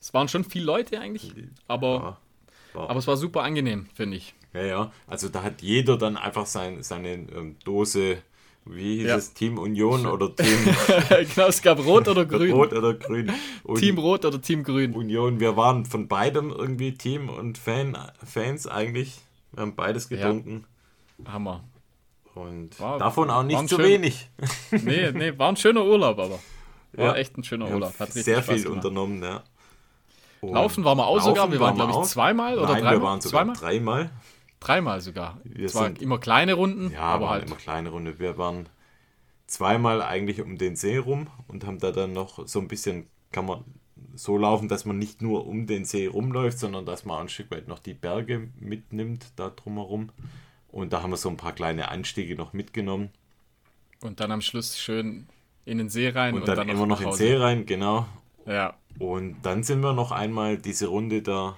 Es waren schon viele Leute eigentlich, aber, Ja, war- aber es war super angenehm, finde ich. ja, ja. Also da hat jeder dann einfach sein, seine ähm, Dose, wie hieß Ja. es, Team Union oder Team genau, es gab Rot oder Grün. Rot oder Grün. Und Team Rot oder Team Grün. Union, wir waren von beidem irgendwie Team und Fan, Fans eigentlich. Wir haben beides getrunken. Hammer. Und War- davon auch nicht zu schön- wenig. Nee, nee, war ein schöner Urlaub, aber. War Ja. echt ein schöner Urlaub. Hat sehr Spaß viel gemacht. unternommen, ja. Und Laufen waren wir auch sogar. Wir waren, glaube ich, zweimal oder Nein, dreimal. wir waren sogar zweimal? dreimal. Dreimal sogar. Wir Zwar sind- immer kleine Runden, Ja, aber waren halt. immer kleine Runde. Wir waren zweimal eigentlich um den See rum und haben da dann noch so ein bisschen, kann man so laufen, dass man nicht nur um den See rumläuft, sondern dass man ein Stück weit noch die Berge mitnimmt, da drumherum. Und da haben wir so ein paar kleine Anstiege noch mitgenommen. Und dann am Schluss schön in den See rein Und, dann, immer noch in den. See rein, genau. Ja, Und dann sind wir noch einmal diese Runde da,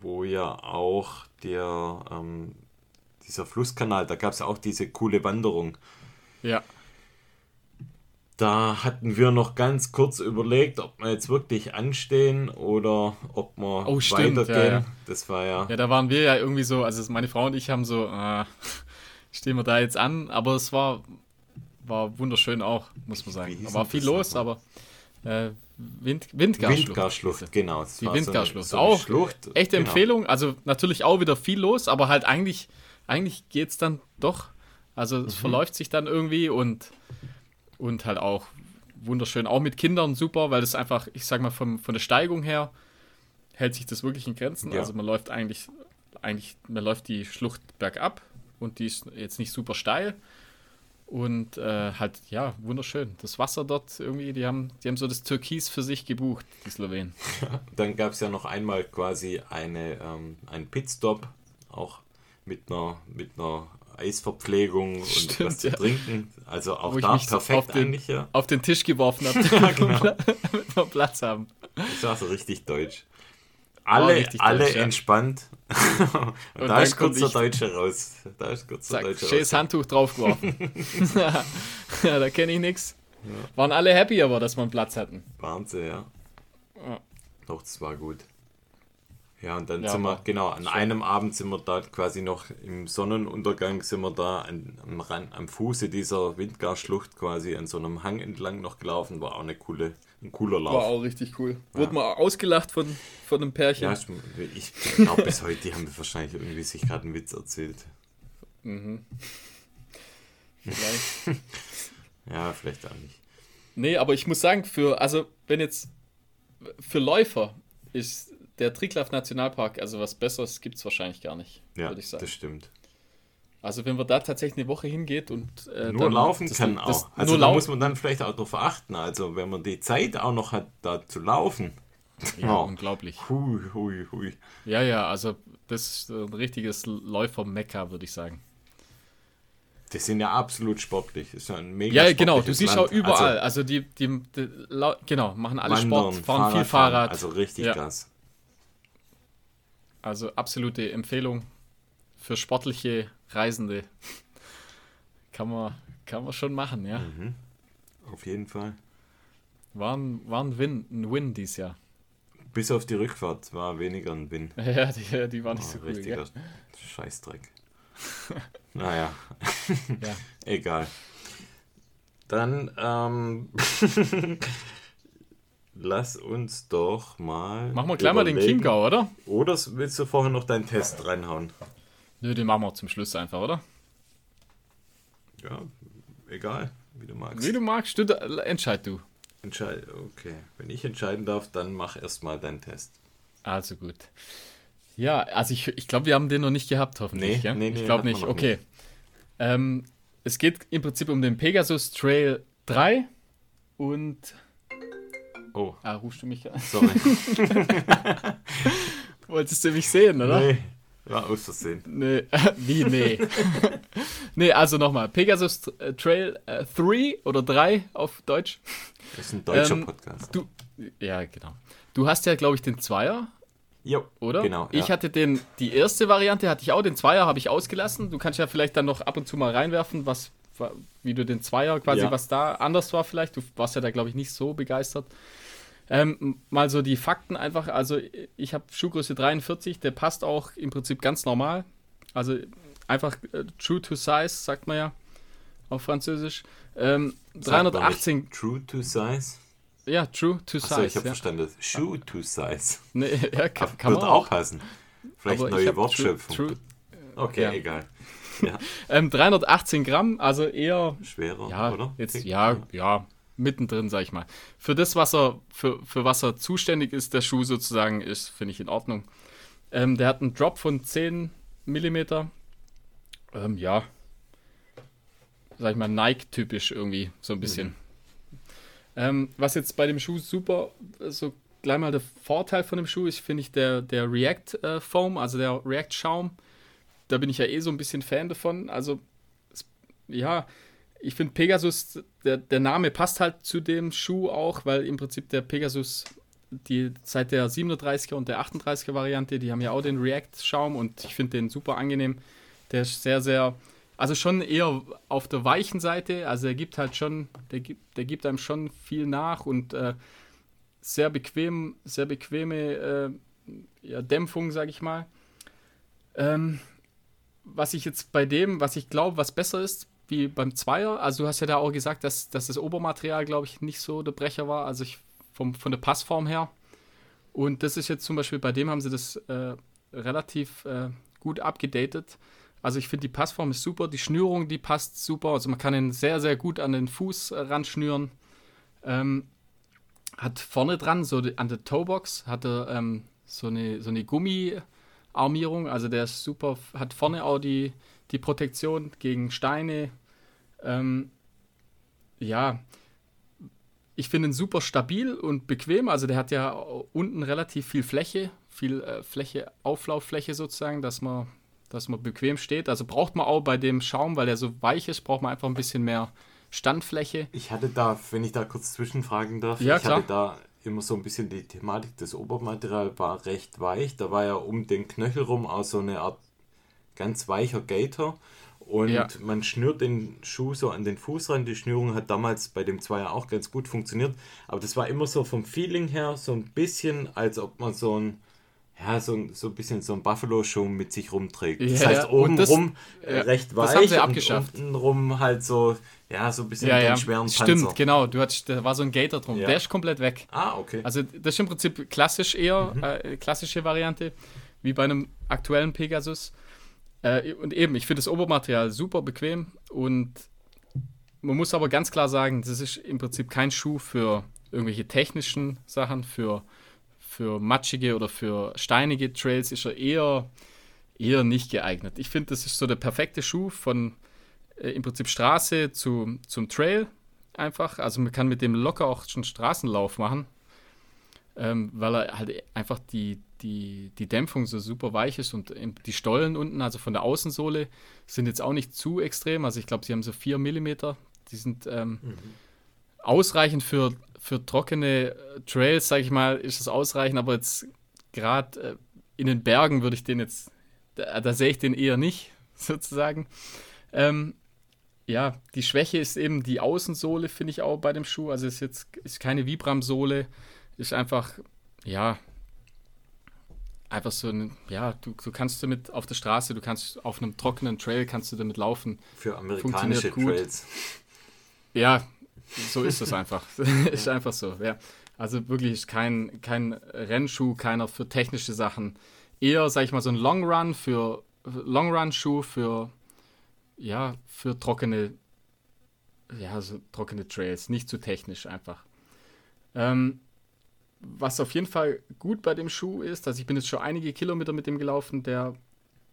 wo ja auch der, ähm, dieser Flusskanal, da gab es auch diese coole Wanderung. ja. Da hatten wir noch ganz kurz überlegt, ob wir jetzt wirklich anstehen oder ob wir Oh, stimmt, weitergehen. ja, ja. Das war ja, Ja, da waren wir ja irgendwie so, also meine Frau und ich haben so, äh, stehen wir da jetzt an, aber es war, war wunderschön auch, muss man sagen. Da war viel los, aber äh, Wind, Windgarschlucht. Windgarschlucht, genau. Es Die war so eine- so eine auch Schlucht, echte genau. Empfehlung. Also natürlich auch wieder viel los, aber halt eigentlich, eigentlich geht es dann doch. Also Mhm. es verläuft sich dann irgendwie und, und halt auch wunderschön. Auch mit Kindern super, weil das einfach, ich sag mal, vom, von der Steigung her hält sich das wirklich in Grenzen. Ja. Also man läuft eigentlich, eigentlich, man läuft die Schlucht bergab und die ist jetzt nicht super steil. Und äh, halt, ja, wunderschön. Das Wasser dort irgendwie, die haben, die haben so das Türkis für sich gebucht, die Slowenen. Dann gab es ja noch einmal quasi eine, ähm, einen Pitstop, auch mit einer, mit einer Eisverpflegung und Stimmt, was zu ja. trinken. Also auch Wo da perfekt auf den- eigentlich, ja. auf den Tisch geworfen habe, genau. damit wir Platz haben. Das war so richtig deutsch. Alle, richtig alle deutsch, ja. entspannt. und, Und da ist kurz der. Deutsche raus. Da ist kurz der Deutsche schönes raus. Handtuch draufgeworfen. ja, da kenne ich nichts. Waren alle happy aber, dass wir einen Platz hatten. Wahnsinn, ja. Ja. Doch, das war gut. Ja, und dann Ja, sind wir, genau, an einem Abend sind wir da quasi noch im Sonnenuntergang, sind wir da an, am, Rand, am Fuße dieser Windgarschlucht quasi an so einem Hang entlang noch gelaufen. War auch eine coole, ein cooler Lauf. War auch richtig cool. Wurde mal ausgelacht von, von einem Pärchen. Ja, ich, glaube bis heute, die haben wahrscheinlich irgendwie sich gerade einen Witz erzählt. Vielleicht. Ja, vielleicht auch nicht. Nee, aber ich muss sagen, für, also wenn jetzt für Läufer ist der Triglav Nationalpark, also was Besseres gibt es wahrscheinlich gar nicht, Ja, würde ich sagen. das stimmt. Also wenn man da tatsächlich eine Woche hingeht und äh, Nur laufen das- kann das- auch. Also da muss man dann vielleicht auch darauf achten. Also wenn man die Zeit auch noch hat, da zu laufen. ja, Oh. unglaublich. Hui, hui, hui. Ja, ja, also das ist ein richtiges Läufer-Mekka, würde ich sagen. Die sind ja absolut sportlich. Das ist ja ein mega Ja, genau, du siehst Land. auch überall. Also, die, die, die, lau- genau, machen alle Also, Sport, Wandern, fahren viel Fahrradfahren, Fahrrad. Also richtig Ja. krass. Also absolute Empfehlung für sportliche Reisende. Kann man, kann man schon machen, ja. Mhm. Auf jeden Fall. War ein, war ein Win, ein Win dieses Jahr. Bis auf die Rückfahrt war weniger ein Win. Ja, die, die war nicht Oh, so cool. richtiger Gell? Scheißdreck. naja, Ja. egal. Dann ähm, lass uns doch mal. Machen wir gleich mal den. Chiemgau, oder? Oder willst du vorher noch deinen Test reinhauen? Nö, den machen wir zum Schluss einfach, oder? Ja, egal, wie du magst. Wie du magst, du, entscheid du. Entscheid okay, wenn ich entscheiden darf, dann mach erstmal deinen Test. Also gut. Ja, also ich, ich glaube, wir haben den noch nicht gehabt, hoffentlich. Nee, gell? nee, nee, ich glaube nicht. Okay. Ähm, es geht im Prinzip um den Pegasus Trail 3 und. Oh, Ah, rufst du mich an? sorry. Wolltest du mich sehen, oder? nee, war aus Versehen. Nee, wie, nee. nee, also nochmal. Pegasus äh, Trail äh, 3 oder 3 auf Deutsch. Das ist ein deutscher Ähm, Podcast. Du, ja, genau. Du hast ja, glaube ich, den Zweier, Jo, oder? Genau. Ich ja. hatte den, die erste Variante hatte ich auch, den Zweier habe ich ausgelassen. Du kannst ja vielleicht dann noch ab und zu mal reinwerfen, was, wa- wie du den Zweier quasi, Ja. was da anders war vielleicht. Du warst ja da, glaube ich, nicht so begeistert. Ähm, mal so die Fakten einfach. Also ich habe Schuhgröße 43, der passt auch im Prinzip ganz normal. Also einfach äh, true to size, sagt man ja auf Französisch. Ähm, Sagt man 318, nicht True to size. ja, true to Achso, ich size. habe Ja. verstanden. Shoe to size. Nee, ja, kann, kann Wird man auch passen. Vielleicht Aber neue Wortschöpfung. True, true, okay, ja. egal. Ja, ähm, 318 Gramm, also eher schwerer, Ja, oder? jetzt, ja, ja, mittendrin, sag ich mal. Für das, was er, für, für was er zuständig ist, der Schuh sozusagen, ist, finde ich in Ordnung. Ähm, der hat einen Drop von 10 mm. Ähm, ja. Sag ich mal, Nike-typisch irgendwie, so ein bisschen. Ähm, was jetzt bei dem Schuh super, so gleich mal der Vorteil von dem Schuh ist, finde ich, der, der React-Foam, also der React-Schaum. Da bin ich ja eh so ein bisschen Fan davon. Also, ja, ich finde Pegasus, der, der Name passt halt zu dem Schuh auch, weil im Prinzip der Pegasus, die seit der 37er und der 38er Variante, die haben ja auch den React-Schaum und ich finde den super angenehm. Der ist sehr, sehr, also schon eher auf der weichen Seite. Also er gibt halt schon, der gibt, der gibt einem schon viel nach und äh, sehr bequem, sehr bequeme äh, ja, Dämpfung, sage ich mal. Ähm, was ich jetzt bei dem, was ich glaube, was besser ist, wie beim Zweier, also du hast ja da auch gesagt, dass, dass das Obermaterial, glaube ich, nicht so der Brecher war, also ich vom, von der Passform her. Und das ist jetzt zum Beispiel, bei dem haben sie das äh, relativ äh, gut abgedatet. Also ich finde, die Passform ist super, die Schnürung, die passt super. Also man kann ihn sehr, sehr gut an den Fuß äh, ranschnüren. Ähm, hat vorne dran, so die, an der Toebox, hat er ähm, so eine, so eine Gummiarmierung. Also der ist super, hat vorne auch die, die Protektion gegen Steine. Ähm, ja, ich finde ihn super stabil und bequem. Also der hat ja unten relativ viel Fläche, viel äh, Fläche, Auflauffläche sozusagen, dass man, dass man bequem steht. Also braucht man auch bei dem Schaum, weil der so weich ist, braucht man einfach ein bisschen mehr Standfläche. Ich hatte da, wenn ich da kurz zwischenfragen darf, ja, ich klar. hatte da immer so ein bisschen die Thematik, das Obermaterial war recht weich. Da war ja um den Knöchel rum auch so eine Art ganz weicher Gator. Und ja. man schnürt den Schuh so an den Fuß ran. Die Schnürung hat damals bei dem Zweier auch ganz gut funktioniert. Aber das war immer so vom Feeling her so ein bisschen, als ob man so ein, ja, so so ein bisschen so ein Buffalo-Schuh mit sich rumträgt. Das ja, heißt, oben das, rum äh, recht weich das haben sie abgeschafft. und unten rum halt so, ja, so ein bisschen ja, ja. schweren Panzer. Stimmt, genau. Du hattest, da war so ein Gator drum. Der ist komplett weg. Ah, okay. Also das ist im Prinzip klassisch eher, mhm. äh, klassische Variante, wie bei einem aktuellen Pegasus. Äh, und eben, ich finde das Obermaterial super bequem und man muss aber ganz klar sagen, das ist im Prinzip kein Schuh für irgendwelche technischen Sachen, für, für matschige oder für steinige Trails ist er eher, eher nicht geeignet. Ich finde, das ist so der perfekte Schuh von äh, im Prinzip Straße zu, zum Trail einfach. Also man kann mit dem locker auch schon Straßenlauf machen, ähm, weil er halt einfach die, die, die Dämpfung so super weich ist und die Stollen unten, also von der Außensohle, sind jetzt auch nicht zu extrem. Also ich glaube, sie haben so 4 mm. Die sind ähm, mhm. ausreichend für, für trockene äh, Trails, sage ich mal, ist es ausreichend, aber jetzt gerade äh, in den Bergen würde ich den jetzt, da, da sehe ich den eher nicht, sozusagen. Ähm, ja, die Schwäche ist eben die Außensohle, finde ich auch bei dem Schuh. Also ist jetzt ist keine Vibram-Sohle, ist einfach, ja, einfach so ein, ja, du, du kannst damit auf der Straße, du kannst auf einem trockenen Trail kannst du damit laufen. Für amerikanische Trails. Ja, so ist es einfach. ist einfach so, ja. Also wirklich kein, kein Rennschuh, keiner für technische Sachen. Eher, sag ich mal, so ein Long Run für Long Run Schuh für ja, für trockene ja, so trockene Trails, nicht zu technisch einfach. Ähm, was auf jeden Fall gut bei dem Schuh ist, also ich bin jetzt schon einige Kilometer mit dem gelaufen, der,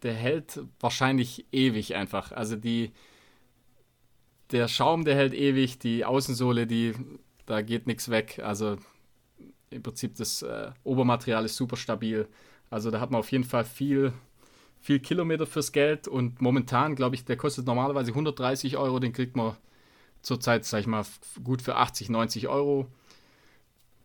der hält wahrscheinlich ewig einfach. Also die, der Schaum, der hält ewig, die Außensohle, die, da geht nichts weg. Also im Prinzip das äh, Obermaterial ist super stabil. Also da hat man auf jeden Fall viel, viel Kilometer fürs Geld und momentan, glaube ich, der kostet normalerweise 130 Euro, den kriegt man zurzeit, sag ich mal, gut für 80, 90 Euro.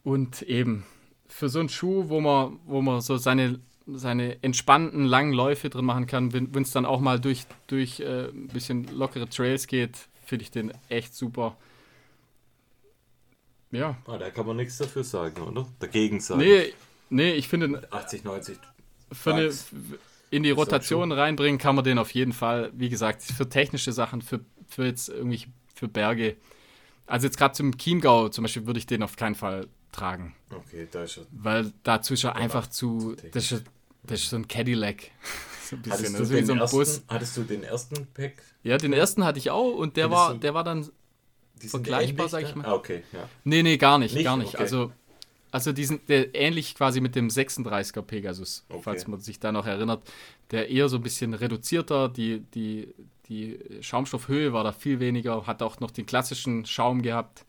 Und eben für so einen Schuh, wo man, wo man so seine, seine entspannten langen Läufe drin machen kann, wenn es dann auch mal durch, durch äh, ein bisschen lockere Trails geht, finde ich den echt super. Ja. Ah, da kann man nichts dafür sagen, oder? Dagegen sagen. Nee, nee ich finde. 80, 90. Für eine, in die Rotation reinbringen kann man den auf jeden Fall. Wie gesagt, für technische Sachen, für, für jetzt irgendwie für Berge. Also jetzt gerade zum Chiemgau zum Beispiel würde ich den auf keinen Fall tragen. Okay, da ist er. Weil dazu ist er einfach zu. Das ist, das ist so ein Cadillac. so ein bisschen. Hattest, du den so ein ersten, Bus. hattest du den ersten Pack? Ja, den ersten hatte ich auch und der war, der war dann vergleichbar, sag ich mal. Ah, okay, ja. Nee, nee, gar nicht, nicht? gar nicht. Okay. Also, also diesen, der ähnlich quasi mit dem 36er Pegasus, okay. falls man sich da noch erinnert, der eher so ein bisschen reduzierter, die, die, die Schaumstoffhöhe war da viel weniger, hat auch noch den klassischen Schaum gehabt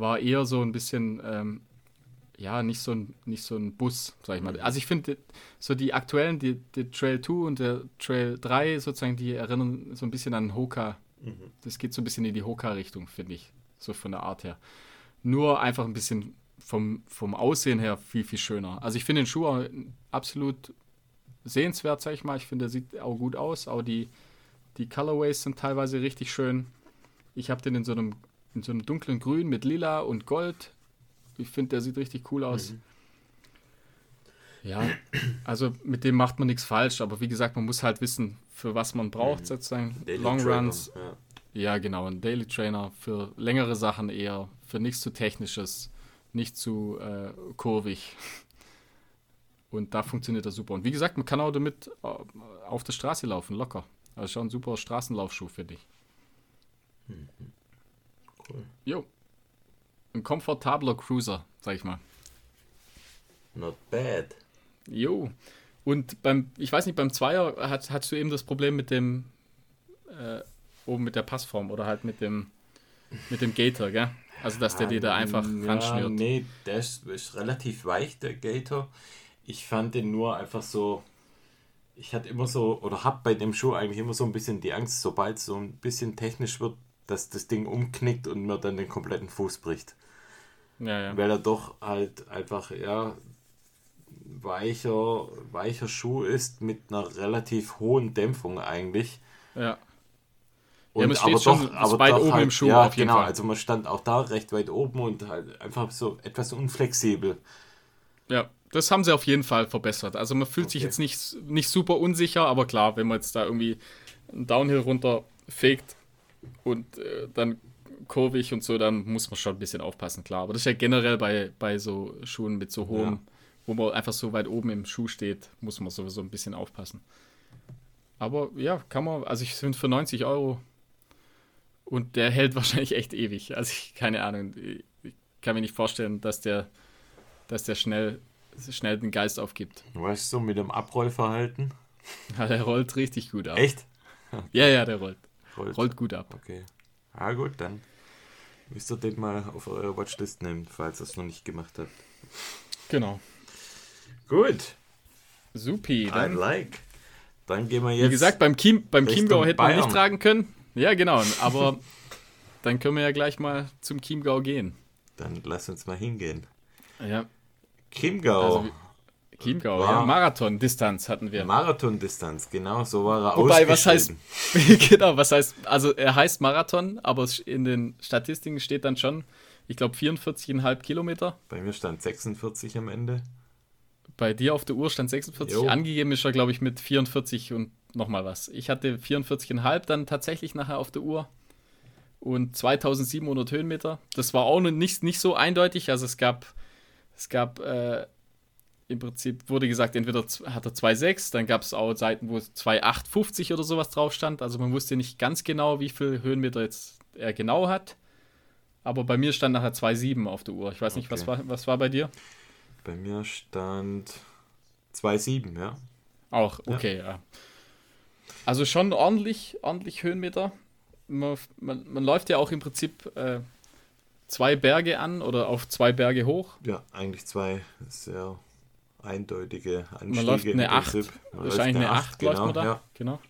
war eher so ein bisschen, ähm, ja, nicht so ein, nicht so ein Bus, sag ich mal. Also ich finde, so die aktuellen, die, die, Trail 2 und der Trail 3 sozusagen, die erinnern so ein bisschen an Hoka. Mhm. Das geht so ein bisschen in die Hoka-Richtung, finde ich, so von der Art her. Nur einfach ein bisschen vom, vom Aussehen her viel, viel schöner. Also ich finde den Schuh absolut sehenswert, sag ich mal. Ich finde, der sieht auch gut aus. Auch die, Die Colorways sind teilweise richtig schön. Ich habe den in so einem in so einem dunklen Grün mit Lila und Gold. Ich finde, der sieht richtig cool aus. Mhm. Ja, also mit dem macht man nichts falsch, aber wie gesagt, man muss halt wissen, für was man braucht, mhm. sozusagen. Daily Long Trainer, Runs. Ja. ja. genau, ein Daily Trainer für längere Sachen eher, für nichts zu technisches, nicht zu äh, kurvig. Und da funktioniert er super. Und wie gesagt, man kann auch damit äh, auf der Straße laufen, locker. Also schon ein super Straßenlaufschuh für dich. Mhm. Cool. Jo. Ein komfortabler Cruiser, sag ich mal. Not bad. Jo. Und beim, ich weiß nicht, beim Zweier hat, hast du eben das Problem mit dem, äh, oben mit der Passform oder halt mit dem, mit dem Gator, gell? Also, dass der dir da einfach ja, ranschnürt. Nee, der ist, ist relativ weich, der Gator. Ich fand den nur einfach so, ich hatte immer so, oder hab bei dem Schuh eigentlich immer so ein bisschen die Angst, sobald es so ein bisschen technisch wird, dass das Ding umknickt und mir dann den kompletten Fuß bricht. Ja, ja. Weil er doch halt einfach, ja, weicher, weicher Schuh ist mit einer relativ hohen Dämpfung eigentlich. Ja. Und ja, man steht aber schon doch, aber weit oben halt, im Schuh ja, auf jeden genau, Fall. Also man stand auch da recht weit oben und halt einfach so etwas unflexibel. Ja, das haben sie auf jeden Fall verbessert. Also man fühlt okay. sich jetzt nicht, nicht super unsicher, aber klar, wenn man jetzt da irgendwie einen Downhill runter fegt und äh, dann kurvig und so, dann muss man schon ein bisschen aufpassen, klar. Aber das ist ja generell bei, bei so Schuhen mit so hohem, ja. wo man einfach so weit oben im Schuh steht, muss man sowieso ein bisschen aufpassen. Aber ja, kann man, also ich finde für 90 Euro und der hält wahrscheinlich echt ewig. Also ich, keine Ahnung, ich kann mir nicht vorstellen, dass der, dass der schnell, schnell den Geist aufgibt. Weißt du, mit dem Abrollverhalten? Ja, der rollt richtig gut ab. Echt? Ja, ja, der rollt. Rollt, rollt gut ab. Okay. Ah, gut, dann müsst ihr den mal auf eure Watchlist nehmen, falls ihr es noch nicht gemacht habt. Genau. Gut. Supi. Dann, I like. Dann gehen wir jetzt. Wie gesagt, beim, Chiem, beim Chiemgau hätten wir nicht tragen können. Ja, genau. Aber dann können wir ja gleich mal zum Chiemgau gehen. Dann lass uns mal hingehen. Ja. Chiemgau. Also, Chiemgau, ja, Marathon-Distanz hatten wir. Marathon-Distanz, genau, so war er Wobei, was heißt, genau, was heißt, also er heißt Marathon, aber in den Statistiken steht dann schon, ich glaube 44,5 Kilometer. Bei mir stand 46 am Ende. Bei dir auf der Uhr stand 46, jo. angegeben ist er, glaube ich, mit 44 und nochmal was. Ich hatte 44,5 dann tatsächlich nachher auf der Uhr und 2700 Höhenmeter. Das war auch nicht, nicht so eindeutig, also es gab, es gab äh, im Prinzip wurde gesagt, entweder hat er 2,6, dann gab es auch Seiten, wo 2,850 oder sowas drauf stand. Also man wusste nicht ganz genau, wie viel Höhenmeter jetzt er genau hat. Aber bei mir stand nachher 2,7 auf der Uhr. Ich weiß nicht, okay. was, war, was war bei dir? Bei mir stand 2,7, ja. Auch, okay, ja. ja. Also schon ordentlich, ordentlich Höhenmeter. Man, man, man läuft ja auch im Prinzip äh, zwei Berge an oder auf zwei Berge hoch. Ja, eigentlich zwei. Sehr eindeutige Anstiege. Man läuft eine 8, wahrscheinlich eine 8, 8 genau. Ja. Genau.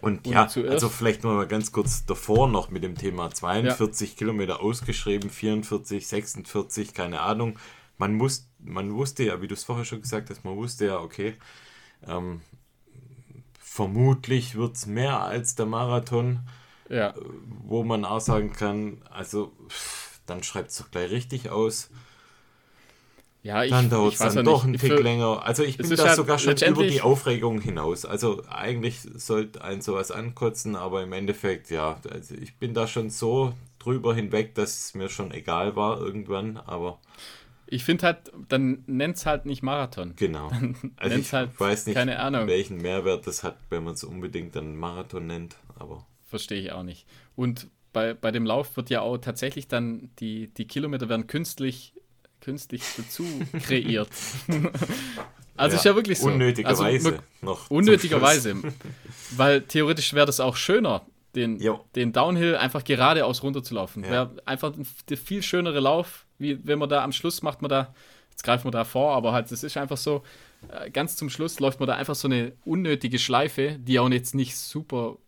Und, und ja, zuerst, also vielleicht mal ganz kurz davor noch mit dem Thema 42 ja. Kilometer ausgeschrieben, 44, 46, keine Ahnung. Man, muss, man wusste ja, wie du es vorher schon gesagt hast, man wusste ja, okay, ähm, vermutlich wird es mehr als der Marathon, ja. wo man auch sagen kann, also dann schreibt es doch gleich richtig aus. Ja, ich, dann dauert es dann doch einen Tick länger. Also ich bin da halt sogar schon über die Aufregung hinaus. Also eigentlich sollte ein sowas ankotzen, aber im Endeffekt, ja, also ich bin da schon so drüber hinweg, dass es mir schon egal war irgendwann, aber. Ich finde halt, dann nennt es halt nicht Marathon. Genau. Also ich halt, weiß nicht, keine Ahnung. welchen Mehrwert das hat, wenn man es unbedingt dann Marathon nennt, aber. Verstehe ich auch nicht. Und bei, bei dem Lauf wird ja auch tatsächlich dann, die, die Kilometer werden künstlich künstlich dazu kreiert. also ja, ist ja wirklich so. Unnötigerweise also, noch. Unnötigerweise. weil theoretisch wäre das auch schöner, den, den Downhill einfach geradeaus runterzulaufen. Ja. Wäre einfach der viel schönere Lauf, wie wenn man da am Schluss macht man da, jetzt greifen wir da vor, aber halt, es ist einfach so, äh, ganz zum Schluss läuft man da einfach so eine unnötige Schleife, die auch jetzt nicht super,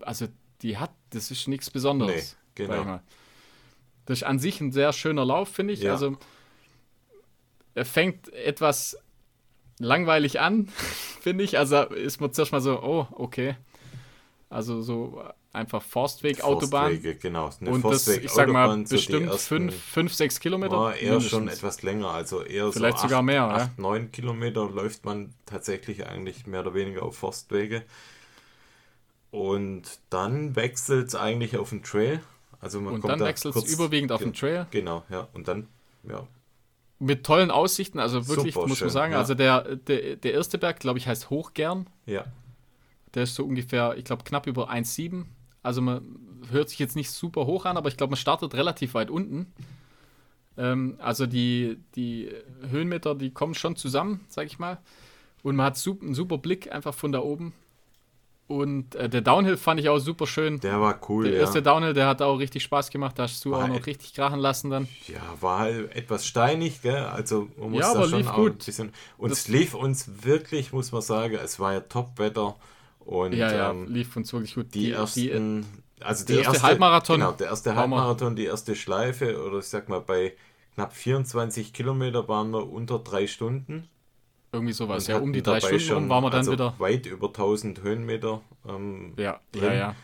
also die hat, das ist nichts Besonderes. Nee, genau. Das ist an sich ein sehr schöner Lauf, finde ich. Ja. Also fängt etwas langweilig an, finde ich. Also ist man zuerst mal so, oh, okay. Also so einfach Forstweg, Autobahn. Forstwege, genau. Eine Und das, ich sag mal, Autobahn, bestimmt ersten- 5, 5, 6 Kilometer. War eher schon mindestens. etwas länger, also eher Vielleicht so sogar mehr, ja. 8, 9 Kilometer läuft man tatsächlich eigentlich mehr oder weniger auf Forstwege. Und dann wechselt es eigentlich auf den Trail. Also man Und kommt dann da wechselt es überwiegend auf den Trail. Genau, ja. Und dann, ja. Mit tollen Aussichten, also wirklich, Super muss schön, man sagen. ja. Also der, der, der erste Berg, glaube ich, heißt Hochgern. Ja, Der ist so ungefähr, ich glaube, knapp über 1,7. Also man hört sich jetzt nicht super hoch an, aber ich glaube, man startet relativ weit unten. Ähm, also die, die Höhenmeter, die kommen schon zusammen, sag ich mal. Und man hat einen super Blick einfach von da oben. Und äh, der Downhill fand ich auch super schön. der war cool, Der ja. erste Downhill, der hat auch richtig Spaß gemacht. Da hast du War auch noch echt- richtig krachen lassen dann. Ja, war halt etwas steinig, gell? Also man muss Ja, da schon auch gut. ein bisschen. Und es lief uns wirklich, muss man sagen, es war ja Top-Wetter. Und Ja, ja, ähm, lief uns wirklich gut. die, ersten, also der die erste Halbmarathon Genau, der erste Halbmarathon, die erste Schleife, oder ich sag mal, bei knapp 24 Kilometer waren wir unter drei Stunden. Irgendwie sowas. Und Ja, um die drei Stunden rum waren wir dann also wieder. weit über 1000 Höhenmeter. Ähm, Ja, drin. ja, ja.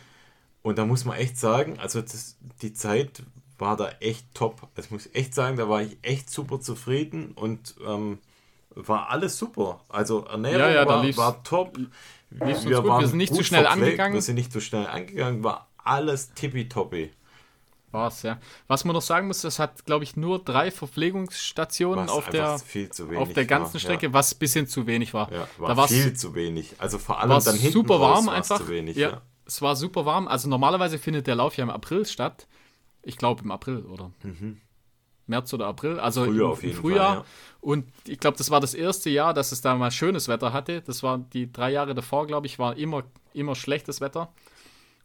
Und da muss man echt sagen, also das, die Zeit war da echt top. Also ich muss echt sagen, da war ich echt super zufrieden und ähm, war alles super. Also Ernährung Ja, ja, war, war top. uns gut. Wir sind nicht zu schnell verpflegt, angegangen. Wir sind nicht zu schnell angegangen, war alles tippitoppi. War's, ja. Was man noch sagen muss, das hat, glaube ich, nur drei Verpflegungsstationen Was auf der, auf der ganzen war, Strecke, was ein bisschen zu wenig war. Ja, ja war da viel zu wenig. Also vor allem dann hinten super raus warm war's einfach. zu wenig. ja, Ja. Es war super warm. Also normalerweise findet der Lauf ja im April statt. Ich glaube im April, oder? März oder April. Also Mhm. Frühjahr im, auf im Frühjahr. Fall, ja. Und ich glaube, das war das erste Jahr, dass es da mal schönes Wetter hatte. Das war die drei Jahre davor, glaube ich, war immer, immer schlechtes Wetter.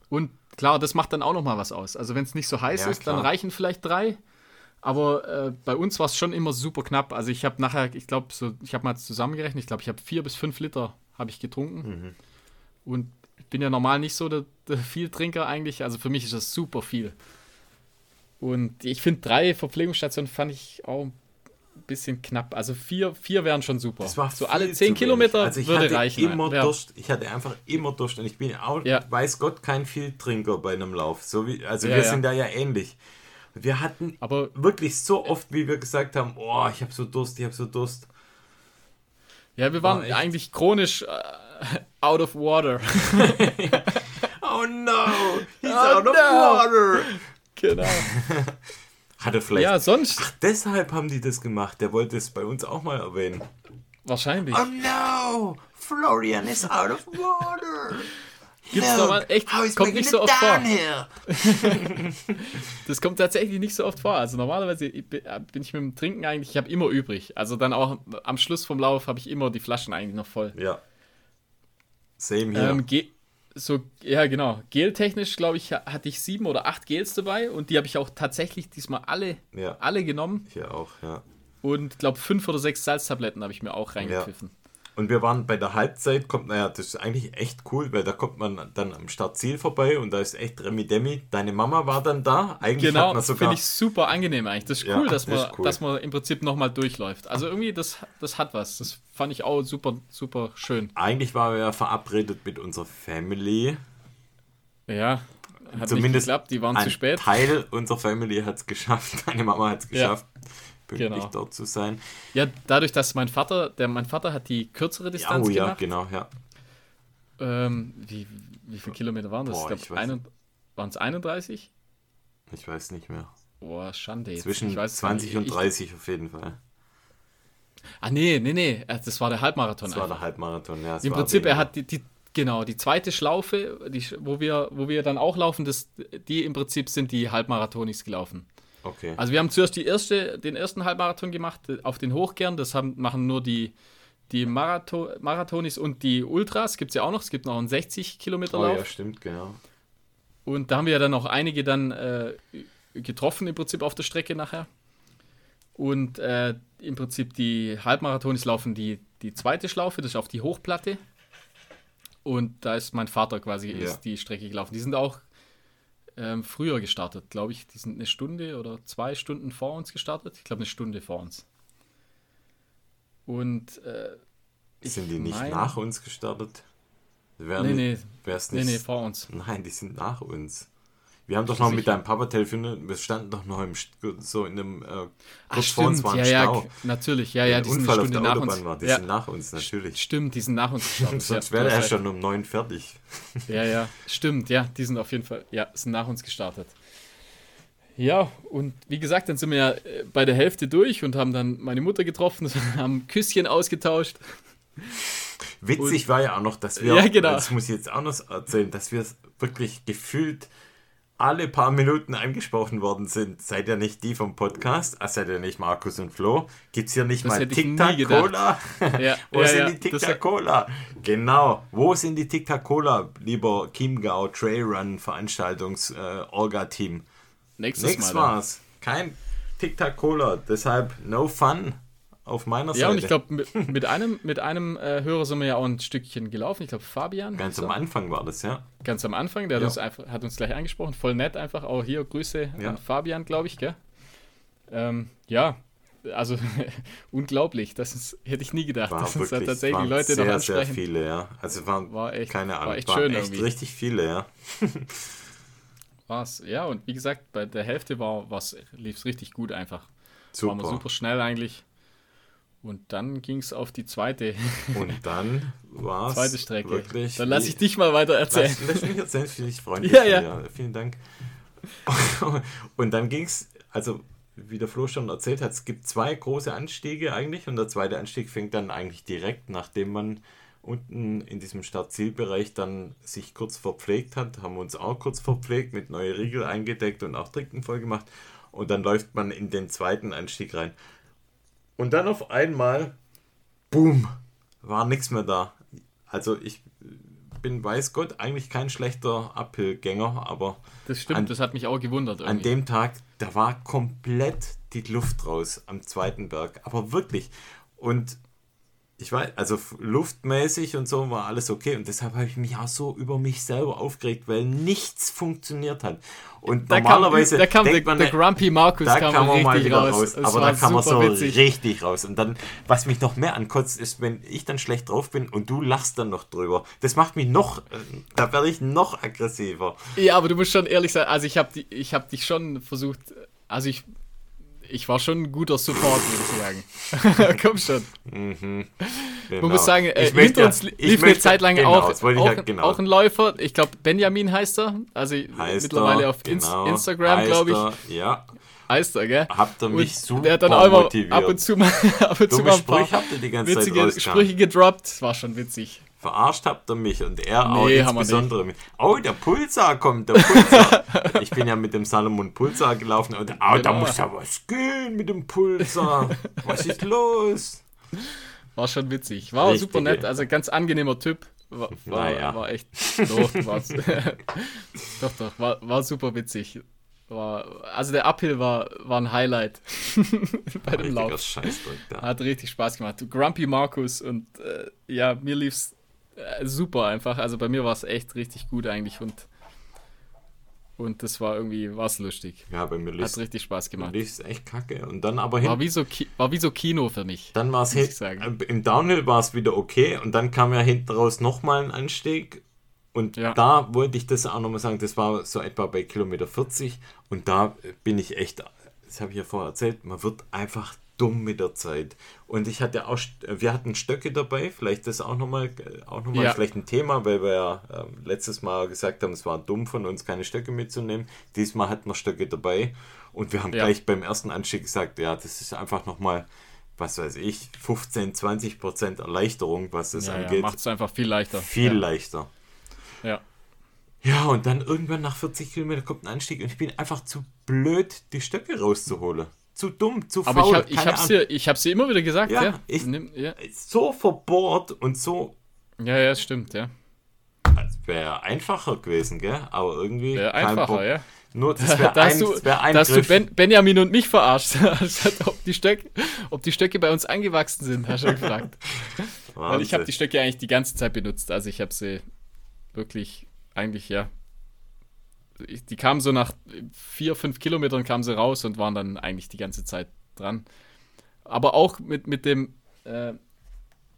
Und klar, das macht dann auch noch mal was aus. Also wenn es nicht so heiß Ja, ist, dann klar. reichen vielleicht drei. Aber äh, bei uns war es schon immer super knapp. Also ich habe nachher, ich glaube, so, ich habe mal zusammengerechnet, ich glaube, ich habe vier bis fünf Liter habe ich getrunken. Mhm. Und ich bin ja normal nicht so der, der Vieltrinker eigentlich. Also für mich ist das super viel. Und ich finde, drei Verpflegungsstationen fand ich auch ein bisschen knapp. Also vier, vier wären schon super. Das war so alle zehn. Kilometer also ich würde hatte reichen. Immer Ja. Durst. Ich hatte einfach immer Durst und ich bin auch, Ja. weiß Gott, kein Vieltrinker bei einem Lauf. So wie, also Ja, wir sind da ja ähnlich. Wir hatten Aber wirklich so oft, wie wir gesagt haben, oh, ich habe so Durst, ich habe so Durst. ja, wir waren War eigentlich chronisch äh, out of water. Oh no, he's Oh out of no. water. genau. Hatte vielleicht. Ja, sonst Deshalb haben die das gemacht. Der wollte es bei uns auch mal erwähnen. wahrscheinlich. Oh no, Florian is out of water. Gibt's Help, doch mal echt, kommt nicht so oft vor. Das kommt tatsächlich nicht so oft vor. Also normalerweise bin bin ich mit dem Trinken eigentlich, ich habe immer übrig. Also dann auch am Schluss vom Lauf habe ich immer die Flaschen eigentlich noch voll. Ja. Same hier. Ähm, Ge so, ja, genau. Geltechnisch, glaube ich, ha- hatte ich sieben oder acht Gels dabei und die habe ich auch tatsächlich diesmal alle, ja, alle genommen. hier auch, ja. Und glaube, fünf oder sechs Salztabletten habe ich mir auch reingepfiffen. Und wir waren bei der Halbzeit, kommt, naja, das ist eigentlich echt cool, weil da kommt man dann am Startziel vorbei und da ist echt Remi Demi. Deine Mama war dann da. Eigentlich Genau, hat man sogar. finde ich super angenehm eigentlich. Das ist Ja, cool, dass, das man, cool. dass man im Prinzip nochmal durchläuft. Also irgendwie, das, das hat was. Das fand ich auch super, super schön. eigentlich waren wir ja verabredet mit unserer Family. Ja, hat Zumindest nicht geklappt, die waren zu spät. Teil unserer Family hat es geschafft. Deine Mama hat es Ja, geschafft, pünktlich genau. dort zu sein. Ja, dadurch, dass mein Vater, der mein Vater hat die kürzere Ja, Distanz oh ja, gemacht. genau, ja. Ähm, wie, wie viele Kilometer waren das? Boah, ich ich glaube, weiß ein, waren es 31? Ich weiß nicht mehr. Boah, Schande. Jetzt. Zwischen ich weiß es 20 nicht. und Ich- 30 auf jeden Fall. Ah, nee, nee, nee. äh, Das war der Halbmarathon. Das war der Halbmarathon, ja. Im Prinzip, er weniger. hat die, die, genau, die zweite Schlaufe, die, wo, wir, wo wir dann auch laufen, das, die im Prinzip sind die Halbmarathonis gelaufen. Okay. Also wir haben zuerst erste, den ersten Halbmarathon gemacht, äh, auf den Hochkern, das haben, machen nur die, die Marathon, Marathonis und die Ultras, gibt es ja auch noch, es gibt noch einen 60 Kilometer oh Lauf. ja, stimmt, genau. Und da haben wir ja dann auch einige dann äh, getroffen, im Prinzip auf der Strecke nachher. Und äh, im Prinzip die Halbmarathonis laufen die, die zweite Schlaufe, das ist auf die Hochplatte. Und da ist mein Vater quasi Ja. ist die Strecke gelaufen. Die sind auch ähm, früher gestartet, glaube ich. Die sind eine Stunde oder zwei Stunden vor uns gestartet. Ich glaube, eine Stunde vor uns. Und äh, Sind die nicht mein- nach uns gestartet? Wär Nee, nicht, nee. Wär's Nee, nicht, nee, vor uns. Nein, die sind nach uns. Wir haben doch noch mit deinem Papa telefoniert. Wir standen doch noch im, so in einem, äh, Ach, kurz vor uns war Ja, ein ja, Stau. k- natürlich. Ja, ja, die sind Unfall eine auf Stunde der nach Autobahn uns. war. Die ja. sind nach uns, natürlich. Stimmt, die sind nach uns gestartet. Sonst ja, wäre er schon um neun fertig. Ja, ja, stimmt. Ja, die sind auf jeden Fall, ja, sind nach uns gestartet. Ja, und wie gesagt, dann sind wir ja äh, bei der Hälfte durch und haben dann meine Mutter getroffen, haben Küsschen ausgetauscht. Witzig war ja auch noch, dass wir, Ja, genau. das muss ich jetzt auch noch erzählen, dass wir wirklich gefühlt alle paar Minuten angesprochen worden sind. Seid ihr nicht die vom Podcast? Ah, seid ihr nicht Markus und Flo? Gibt es hier nicht Das mal Tic-Tac-Cola? Ja, Wo ja, sind ja, die Tic-Tac-Cola? Genau. Wo sind die Tic-Tac-Cola, lieber Chiemgau Trailrun Veranstaltungs äh? Nächstes Nix Mal. war's. Kein Tic-Tac-Cola. Deshalb no fun auf meiner Seite. Ja, und ich glaube, mit, mit einem, mit einem äh, Hörer sind wir ja auch ein Stückchen gelaufen. Ich glaube, Fabian. Ganz am Anfang war das, ja. ganz am Anfang. Der hat, Ja. uns einfach, hat uns gleich angesprochen. Voll nett einfach. Auch hier Grüße Ja. an Fabian, glaube ich, gell? Ähm, ja, also unglaublich. Das ist, hätte ich nie gedacht, War dass uns da wirklich, tatsächlich waren Leute sehr, noch sehr ansprechen. viele, ja. Also waren, War echt- keine Ahnung, war echt waren schön echt irgendwie. richtig viele, ja. War's. Ja, und wie gesagt, bei der Hälfte war lief es richtig gut einfach. Waren wir Super. super schnell eigentlich. Und dann ging es auf die zweite, Und dann war es zweite Strecke. wirklich... dann lass ich dich mal weiter erzählen. Lass, lass mich erzählen, finde ich freundlich. Ja, ja. dir. Vielen Dank. Und dann ging es, also wie der Flo schon erzählt hat, es gibt zwei große Anstiege eigentlich und der zweite Anstieg fängt dann eigentlich direkt, nachdem man unten in diesem Start-Ziel-Bereich dann sich kurz verpflegt hat, haben wir uns auch kurz verpflegt, mit neue Riegel eingedeckt und auch Trinken voll gemacht und dann läuft man in den zweiten Anstieg rein. Und dann auf einmal, boom, war nichts mehr da. Also ich bin, weiß Gott, eigentlich kein schlechter Uphill-Gänger, aber Das stimmt, An- das hat mich auch gewundert. an Irgendwie. dem Tag, da war komplett die Luft raus am zweiten Berg. Aber wirklich. Und ich weiß, also luftmäßig und so war alles okay. Und deshalb habe ich mich auch so über mich selber aufgeregt, weil nichts funktioniert hat. Und da kam, normalerweise da kam der, denkt man, der Grumpy Markus da kam kam mal richtig wieder raus. raus. Aber da kam er so witzig. richtig raus. Und dann, was mich noch mehr ankotzt, ist, wenn ich dann schlecht drauf bin und du lachst dann noch drüber. Das macht mich noch, äh, da werde ich noch aggressiver. Ja, aber du musst schon ehrlich sein. Also ich habe ich hab dich schon versucht. Also ich, ich war schon ein guter Support, würde ich sagen. Komm schon. Genau. Man muss sagen, äh, Ich hinter uns lief eine Zeit lang genau, auch, auch, ja- genau. auch ein Läufer. Ich glaube, Benjamin heißt er. Also Heißt mittlerweile er, auf genau, Instagram, glaube ich. Ja, Heißt er, gell? habt ihr mich Und super der hat dann auch motiviert. ab und zu mal, ab und zu Dumme mal ein paar Sprüche habt ihr die ganze Zeit witzige. Sprüche gedroppt. Das war schon witzig. Verarscht habt ihr mich und er auch Nee, wir insbesondere. Mit, oh, der Pulsar kommt, der Pulsar. ich bin ja mit dem Salomon Pulsar gelaufen und oh, da Genau. muss ja was gehen mit dem Pulsar. Was ist los? War schon witzig. War auch Richtige. super nett. Also ganz angenehmer Typ. War, war, Naja. war echt. Doch, doch, doch. War, war super witzig. War, also der Uphill war, war ein Highlight bei dem Lauf. Da. Hat richtig Spaß gemacht. Grumpy Markus und äh, ja, mir lief's äh, super einfach. Also bei mir war es echt richtig gut eigentlich und und das war irgendwie war's lustig. Ja, bei mir Hat lief richtig Spaß gemacht. es echt kacke. Und dann aber War hin, wie so, Ki war wie so Kino für mich. dann war es hin, sagen. äh, im Downhill war es wieder okay und dann kam ja hinten raus nochmal ein Anstieg und Ja. da wollte ich das auch nochmal sagen, das war so etwa bei Kilometer 40 und da bin ich echt, das habe ich ja vorher erzählt, man wird einfach dumm mit der Zeit. Und ich hatte auch, wir hatten Stöcke dabei, vielleicht das auch nochmal auch noch mal Ja. vielleicht ein Thema, weil wir ja ähm, letztes Mal gesagt haben, es war dumm von uns, keine Stöcke mitzunehmen. Diesmal hatten wir Stöcke dabei und wir haben Ja. gleich beim ersten Anstieg gesagt, ja, das ist einfach nochmal, was weiß ich, 15, 20 Prozent Erleichterung, was das Ja, ja, angeht. macht es einfach viel leichter. Viel ja. leichter. Ja. Ja, und dann irgendwann nach 40 Kilometern kommt ein Anstieg und ich bin einfach zu blöd, die Stöcke rauszuholen. Zu dumm, zu Aber ich, faul. hab, ich hab's dir, ich hab's dir immer wieder gesagt, Ja, ja. ich- Nimm, ja. So verbohrt und so. ja, ja, stimmt, ja. Wäre einfacher gewesen, gell? Aber irgendwie. Wäre kein einfacher, Bock. ja. Nur, das wäre ein, hast du, wär ein da hast du Griff. ben, Benjamin und mich verarscht. Anstatt ob die, Stöcke, ob die Stöcke bei uns angewachsen sind, hast du gefragt. Weil ich habe die. Stöcke eigentlich die ganze Zeit benutzt. Also ich habe sie wirklich eigentlich, ja. Die kamen so nach vier, fünf Kilometern kamen sie raus und waren dann eigentlich die ganze Zeit dran. Aber auch mit, mit dem, äh,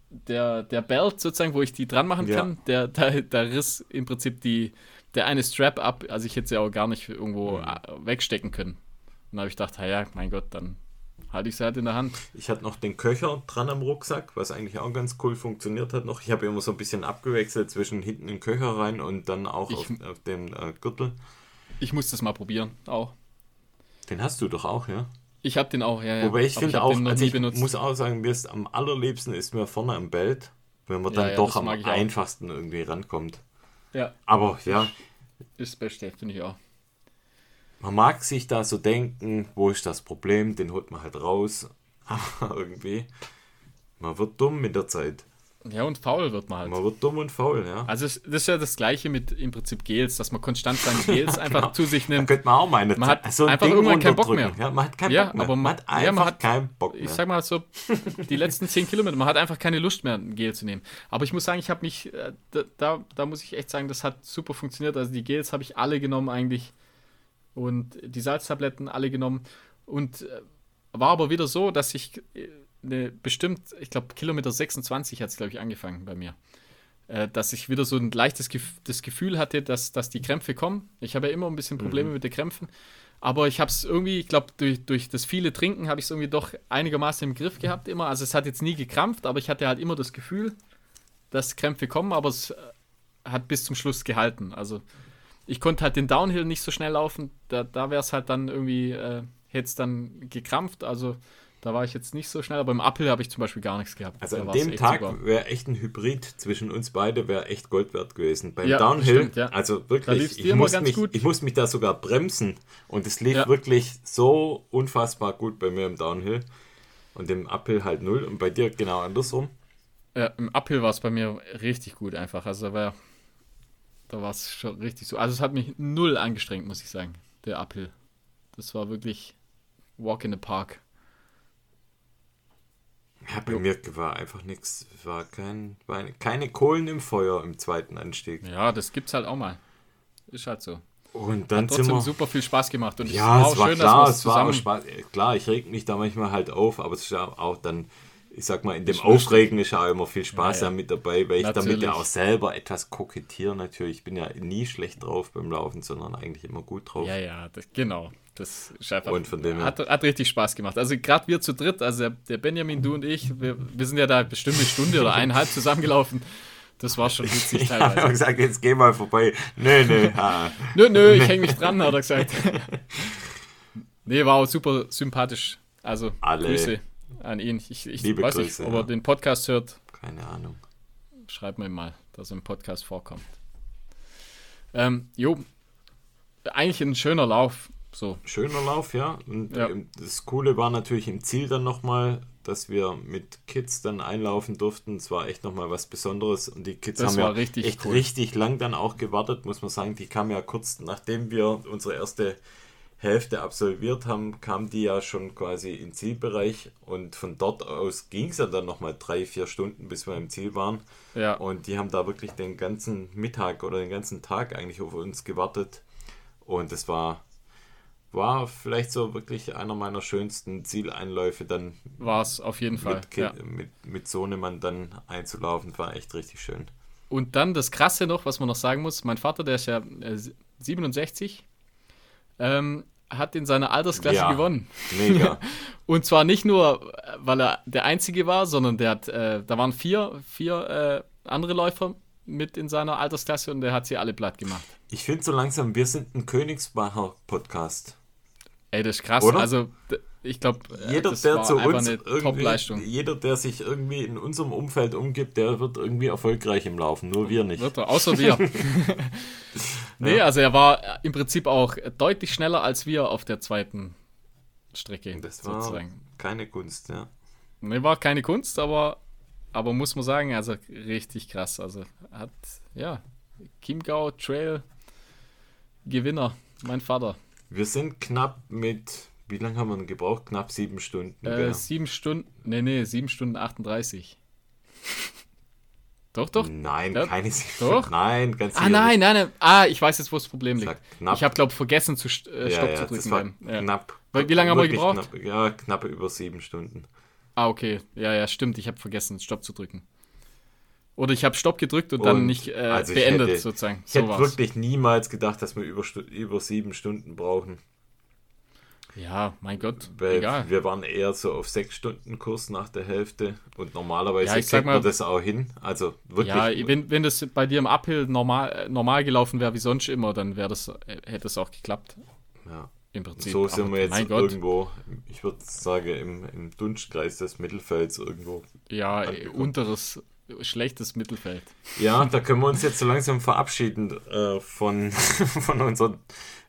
der, der Belt sozusagen, wo ich die dran machen Ja. kann, der, der, der riss im Prinzip die, der eine Strap ab. Also ich hätte sie auch gar nicht Mhm. irgendwo äh, wegstecken können. Und da habe ich gedacht, ja, mein Gott, dann halte ich sie halt in der Hand. Ich hatte noch den Köcher dran am Rucksack, was eigentlich auch ganz cool funktioniert hat noch. Ich habe immer so ein bisschen abgewechselt zwischen hinten den Köcher rein und dann auch Ich- auf, auf den äh, Gürtel. Ich muss das mal probieren, auch. Den hast du doch auch, ja? Ich habe den auch, ja, ja. Wobei ich finde auch, also ich benutzt. muss auch sagen, mir ist am allerliebsten ist mir vorne am Belt, wenn man Ja, dann ja, doch am auch. einfachsten irgendwie rankommt. ja, Aber ja, ist das Beste, finde ich auch. Man mag sich da so denken, wo ist das Problem, den holt man halt raus. Aber irgendwie, man wird dumm mit der Zeit. Ja, und faul wird man halt. Man wird dumm und faul, ja. Also das ist ja das gleiche mit im Prinzip Gels, dass man konstant seine Gels einfach Genau. zu sich Da nimmt. könnte man auch meine Man hat so ein einfach Ding irgendwann keinen Bock mehr. Ja, man hat keinen Ja, Bock mehr. aber man, man- hat ja, einfach man hat- keinen Bock mehr. Ich sag mal so, die letzten 10 Kilometer, man hat einfach keine Lust mehr, ein Gel zu nehmen. Aber ich muss sagen, ich habe mich, äh, da, da, da muss ich echt sagen, das hat super funktioniert. Also die Gels habe ich alle genommen eigentlich und die Salztabletten alle genommen. Und äh, war aber wieder so, dass ich äh, eine bestimmt, ich glaube Kilometer 26 hat es glaube ich angefangen bei mir. Äh, dass ich wieder so ein leichtes Gef das Gefühl hatte, dass, dass die Krämpfe kommen. Ich habe ja immer ein bisschen Probleme mit den Krämpfen. Aber ich habe es irgendwie, ich glaube, durch, durch das viele Trinken habe ich es irgendwie doch einigermaßen im Griff gehabt immer. Also es hat jetzt nie gekrampft, aber ich hatte halt immer das Gefühl, dass Krämpfe kommen, aber es äh, hat bis zum Schluss gehalten. Also ich konnte halt den Downhill nicht so schnell laufen. Da, da wäre es halt dann irgendwie, äh, hätte es dann gekrampft. Also da war ich jetzt nicht so schnell, aber im Uphill habe ich zum Beispiel gar nichts gehabt. Also Da an dem Tag wäre echt ein Hybrid zwischen uns beide, wäre echt Gold wert gewesen. Beim Ja, Downhill, stimmt, ja. also wirklich, ich muss, mich, gut. ich muss mich da sogar bremsen und es lief Ja. wirklich so unfassbar gut bei mir im Downhill und im Uphill halt null und bei dir genau andersrum. Ja, im Uphill war es bei mir richtig gut einfach. Also da war da war es schon richtig so. Also es hat mich null angestrengt, muss ich sagen, der Uphill. Das war wirklich Walk in the Park. Ja, bei mir war einfach nichts, war kein, war keine Kohlen im Feuer im zweiten Anstieg. Ja, das gibt's halt auch mal. Ist halt so. Und dann sind Trotzdem wir... super viel Spaß gemacht. Und Ja, auch es war schön, klar, dass es wir war auch zusammen. Spaß. Klar, ich reg mich da manchmal halt auf, aber es ist auch dann, ich sag mal, in dem. Aufregen ist ja auch immer viel Spaß Ja, ja. mit dabei, weil ich damit Natürlich. ja auch selber etwas kokettiere natürlich. Ich bin ja nie schlecht drauf beim Laufen, sondern eigentlich immer gut drauf. Ja, ja, das, genau. Das ist einfach, Und von dem hat, hat richtig Spaß gemacht. Also gerade wir zu dritt, also der, Benjamin, du und ich, wir, wir sind ja da bestimmt eine Stunde oder eineinhalb zusammengelaufen. Das war schon witzig Ich habe teilweise. gesagt, jetzt geh mal vorbei. Nö, nö. Nö, nö, ich hänge mich dran, hat er gesagt. nee, war auch super sympathisch. Also Alle. Grüße an ihn. Ich, ich Liebe weiß Grüße, nicht, ob er ja. den Podcast hört. Keine Ahnung. Schreibt mir mal, dass er im Podcast vorkommt. Ähm, jo, eigentlich ein schöner Lauf. So, Schöner Lauf, ja. Und Ja. ähm, das Coole war natürlich im Ziel dann nochmal, dass wir mit Kids dann einlaufen durften. Es war echt nochmal was Besonderes. Und die Kids Das haben ja richtig echt cool. richtig lang dann auch gewartet, muss man sagen. Die kamen ja kurz nachdem wir unsere erste Hälfte absolviert haben, kamen die ja schon quasi im Zielbereich. Und von dort aus ging es ja dann nochmal drei, vier Stunden, bis wir im Ziel waren. ja. Und die haben da wirklich den ganzen Mittag oder den ganzen Tag eigentlich auf uns gewartet. Und es war, war vielleicht so wirklich einer meiner schönsten Zieleinläufe, dann War es auf jeden Fall. mit, Ja. mit, mit Sohnemann dann einzulaufen. War echt richtig schön. Und dann das Krasse noch, was man noch sagen muss: Mein Vater, der ist ja äh, 67, ähm, hat in seiner Altersklasse Ja. gewonnen. Mega. Und zwar nicht nur, weil er der Einzige war, sondern der hat, äh, da waren vier, vier äh, andere Läufer mit in seiner Altersklasse und der hat sie alle platt gemacht. ich finde so langsam, wir sind ein Königsmacher-Podcast. Ey, das ist krass. Oder? Also, ich glaube, Jeder, das der war zu uns eine Top-Leistung. jeder, der sich irgendwie in unserem Umfeld umgibt, der wird irgendwie erfolgreich im Laufen. Nur wir nicht. Er, außer wir. nee, also er war im Prinzip auch deutlich schneller als wir auf der zweiten Strecke. Das war sozusagen. keine Kunst, ja. Nee, war keine Kunst, aber, aber muss man sagen, also richtig krass. Also hat, ja, Chiemgau Trail Gewinner, mein Vater. Wir sind knapp mit, wie lange haben wir denn gebraucht? Knapp sieben Stunden. Äh, gell? sieben Stunden, nee, nee, sieben Stunden 38. doch, doch. Nein, Ja, keine sieben doch. Stunden. Nein, ganz Ah, nein, nein, nein. Ah, ich weiß jetzt, wo das Problem liegt. Knapp. Ich habe, glaube vergessen, zu äh, Ja, Stopp ja, zu das drücken. Ja. knapp. Wie lange haben wir gebraucht? Knapp, ja, knappe über sieben Stunden. Ah, okay. Ja, ja, stimmt. Ich habe vergessen, Stopp zu drücken. Oder ich habe Stopp gedrückt und, und dann nicht äh, also beendet, hätte, sozusagen. Ich so hätte wirklich niemals gedacht, dass wir über, über sieben Stunden brauchen. Ja, mein Gott, Weil egal. Wir waren eher so auf sechs Stunden Kurs nach der Hälfte und normalerweise ja, kriegt man das auch hin. Also wirklich. Ja, wenn, wenn das bei dir im Uphill normal, normal gelaufen wäre wie sonst immer, dann wäre das, hätte es auch geklappt. Ja. Im Prinzip. So sind wir jetzt irgendwo, ich würde sagen, im, im Dunstkreis des Mittelfelds irgendwo. Ja, unteres, schlechtes Mittelfeld. Ja, da können wir uns jetzt so langsam verabschieden äh, von, von unseren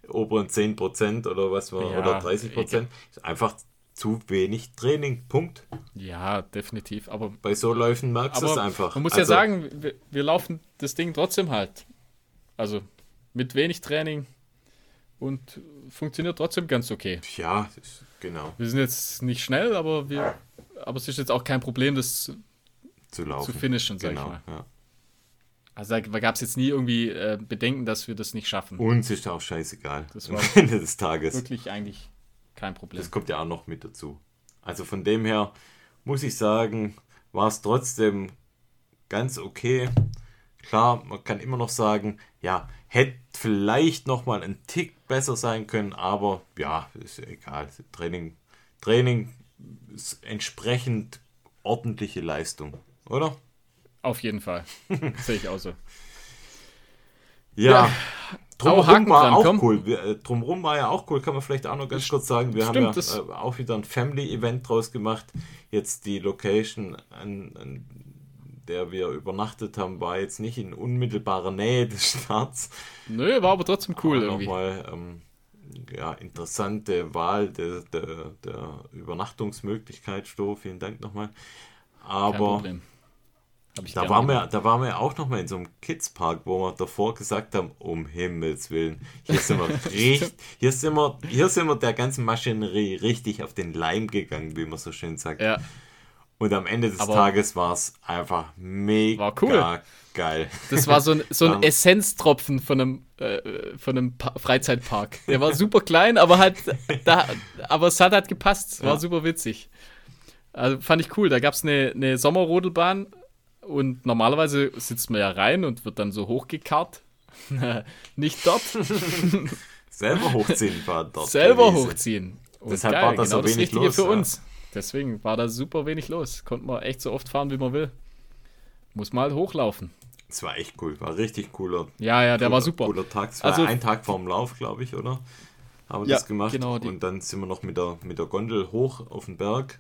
oberen 10% oder was war, ja, oder 30%. Ist einfach zu wenig Training. Punkt. Ja, definitiv. Aber bei so Läufen merkst du es einfach. Man muss also, ja sagen, wir, wir, laufen das Ding trotzdem halt. Also mit wenig Training und funktioniert trotzdem ganz okay. Ja, genau. Wir sind jetzt nicht schnell, aber wir, aber es ist jetzt auch kein Problem, das zu laufen. Zu finishen, sag genau, ich mal. Ja. Also da gab es jetzt nie irgendwie äh, Bedenken, dass wir das nicht schaffen. Uns ist auch scheißegal. Das war am Ende des Tages. Wirklich eigentlich kein Problem. Das kommt ja auch noch mit dazu. Also von dem her muss ich sagen, war es trotzdem ganz okay. Klar, man kann immer noch sagen, ja, hätte vielleicht noch mal ein Tick besser sein können, aber ja, ist egal. Training, Training ist entsprechend ordentliche Leistung, oder? Auf jeden Fall. Sehe ich auch so. Ja. ja. Drumherum war auch komm. cool. Wir, äh, drumherum war ja auch cool, kann man vielleicht auch noch ganz kurz sagen. Wir Stimmt, haben ja äh, auch wieder ein Family-Event draus gemacht. Jetzt die Location, an, an, der wir übernachtet haben, war jetzt nicht in unmittelbarer Nähe des Starts. Nö, war aber trotzdem cool aber irgendwie. Nochmal, ähm, ja, interessante Wahl der, der, der Übernachtungsmöglichkeit, Sto. Vielen Dank nochmal. Aber da waren, wir, da waren wir auch noch mal in so einem Kidspark, wo wir davor gesagt haben, um Himmels Willen, hier sind wir richtig, hier sind wir, hier sind wir der ganzen Maschinerie richtig auf den Leim gegangen, wie man so schön sagt. Ja. Und am Ende des Aber Tages war es einfach mega war cool. geil. Das war so ein, so ein Essenztropfen von einem, äh, von einem Freizeitpark. Der war super klein, aber halt, da, aber es hat halt gepasst. War ja. super witzig. Also fand ich cool. Da gab es eine, eine Sommerrodelbahn und normalerweise sitzt man ja rein und wird dann so hochgekarrt. Nicht dort. Selber hochziehen war dort. Selber gewesen. hochziehen. Und Deshalb geil, war das genau so wenig das Richtige los, für ja. uns. Deswegen war da super wenig los. Konnte man echt so oft fahren, wie man will. Muss mal hochlaufen. Es war echt cool, war richtig cooler. Ja, ja, der cooler, war super. Cooler Tag. Es war also, ein Tag vorm Lauf, glaube ich, oder? Haben wir ja, das gemacht. Genau, und dann sind wir noch mit der, mit der Gondel hoch auf den Berg.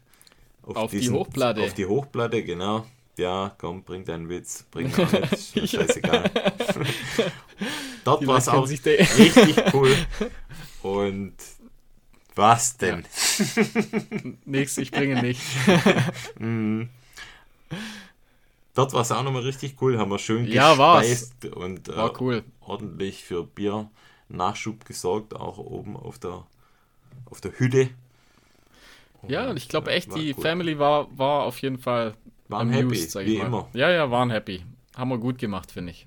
Auf, auf diesen, die Hochplatte. Auf die Hochplatte, genau ja, komm, bring deinen Witz, bring gar nicht, ist scheißegal. Dort war es auch richtig cool. Und was denn? Ja. Nix, ich bringe nicht. mhm. Dort war es auch nochmal richtig cool, haben wir schön ja, gespeist war's. und äh, war cool. ordentlich für Bier Nachschub gesorgt, auch oben auf der, auf der Hütte. Ja, und ich glaube echt, die cool. Family war, war auf jeden Fall waren amused, happy, wie mal. immer. Ja, ja, waren happy. Haben wir gut gemacht, finde ich.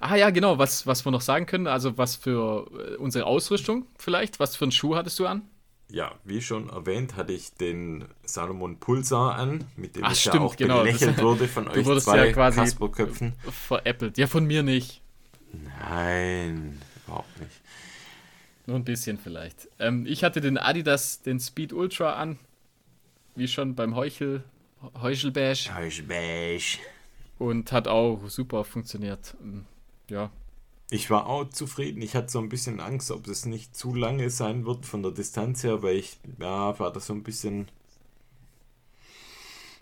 Ah ja, genau, was, was wir noch sagen können, also was für äh, unsere Ausrüstung vielleicht, was für einen Schuh hattest du an? Ja, wie schon erwähnt, hatte ich den Salomon Pulsar an, mit dem Ach, ich stimmt, ja auch genau. belächelt wurde von euch zwei ja quasi Kasperköpfen. Veräppelt. Ja, von mir nicht. Nein, überhaupt nicht. Nur ein bisschen vielleicht. Ähm, ich hatte den Adidas, den Speed Ultra an, wie schon beim Heuchel, Heuchelbash. Heuchelbash. Und hat auch super funktioniert. Ja. Ich war auch zufrieden. Ich hatte so ein bisschen Angst, ob es nicht zu lange sein wird von der Distanz her, weil ich, ja, war da so ein bisschen,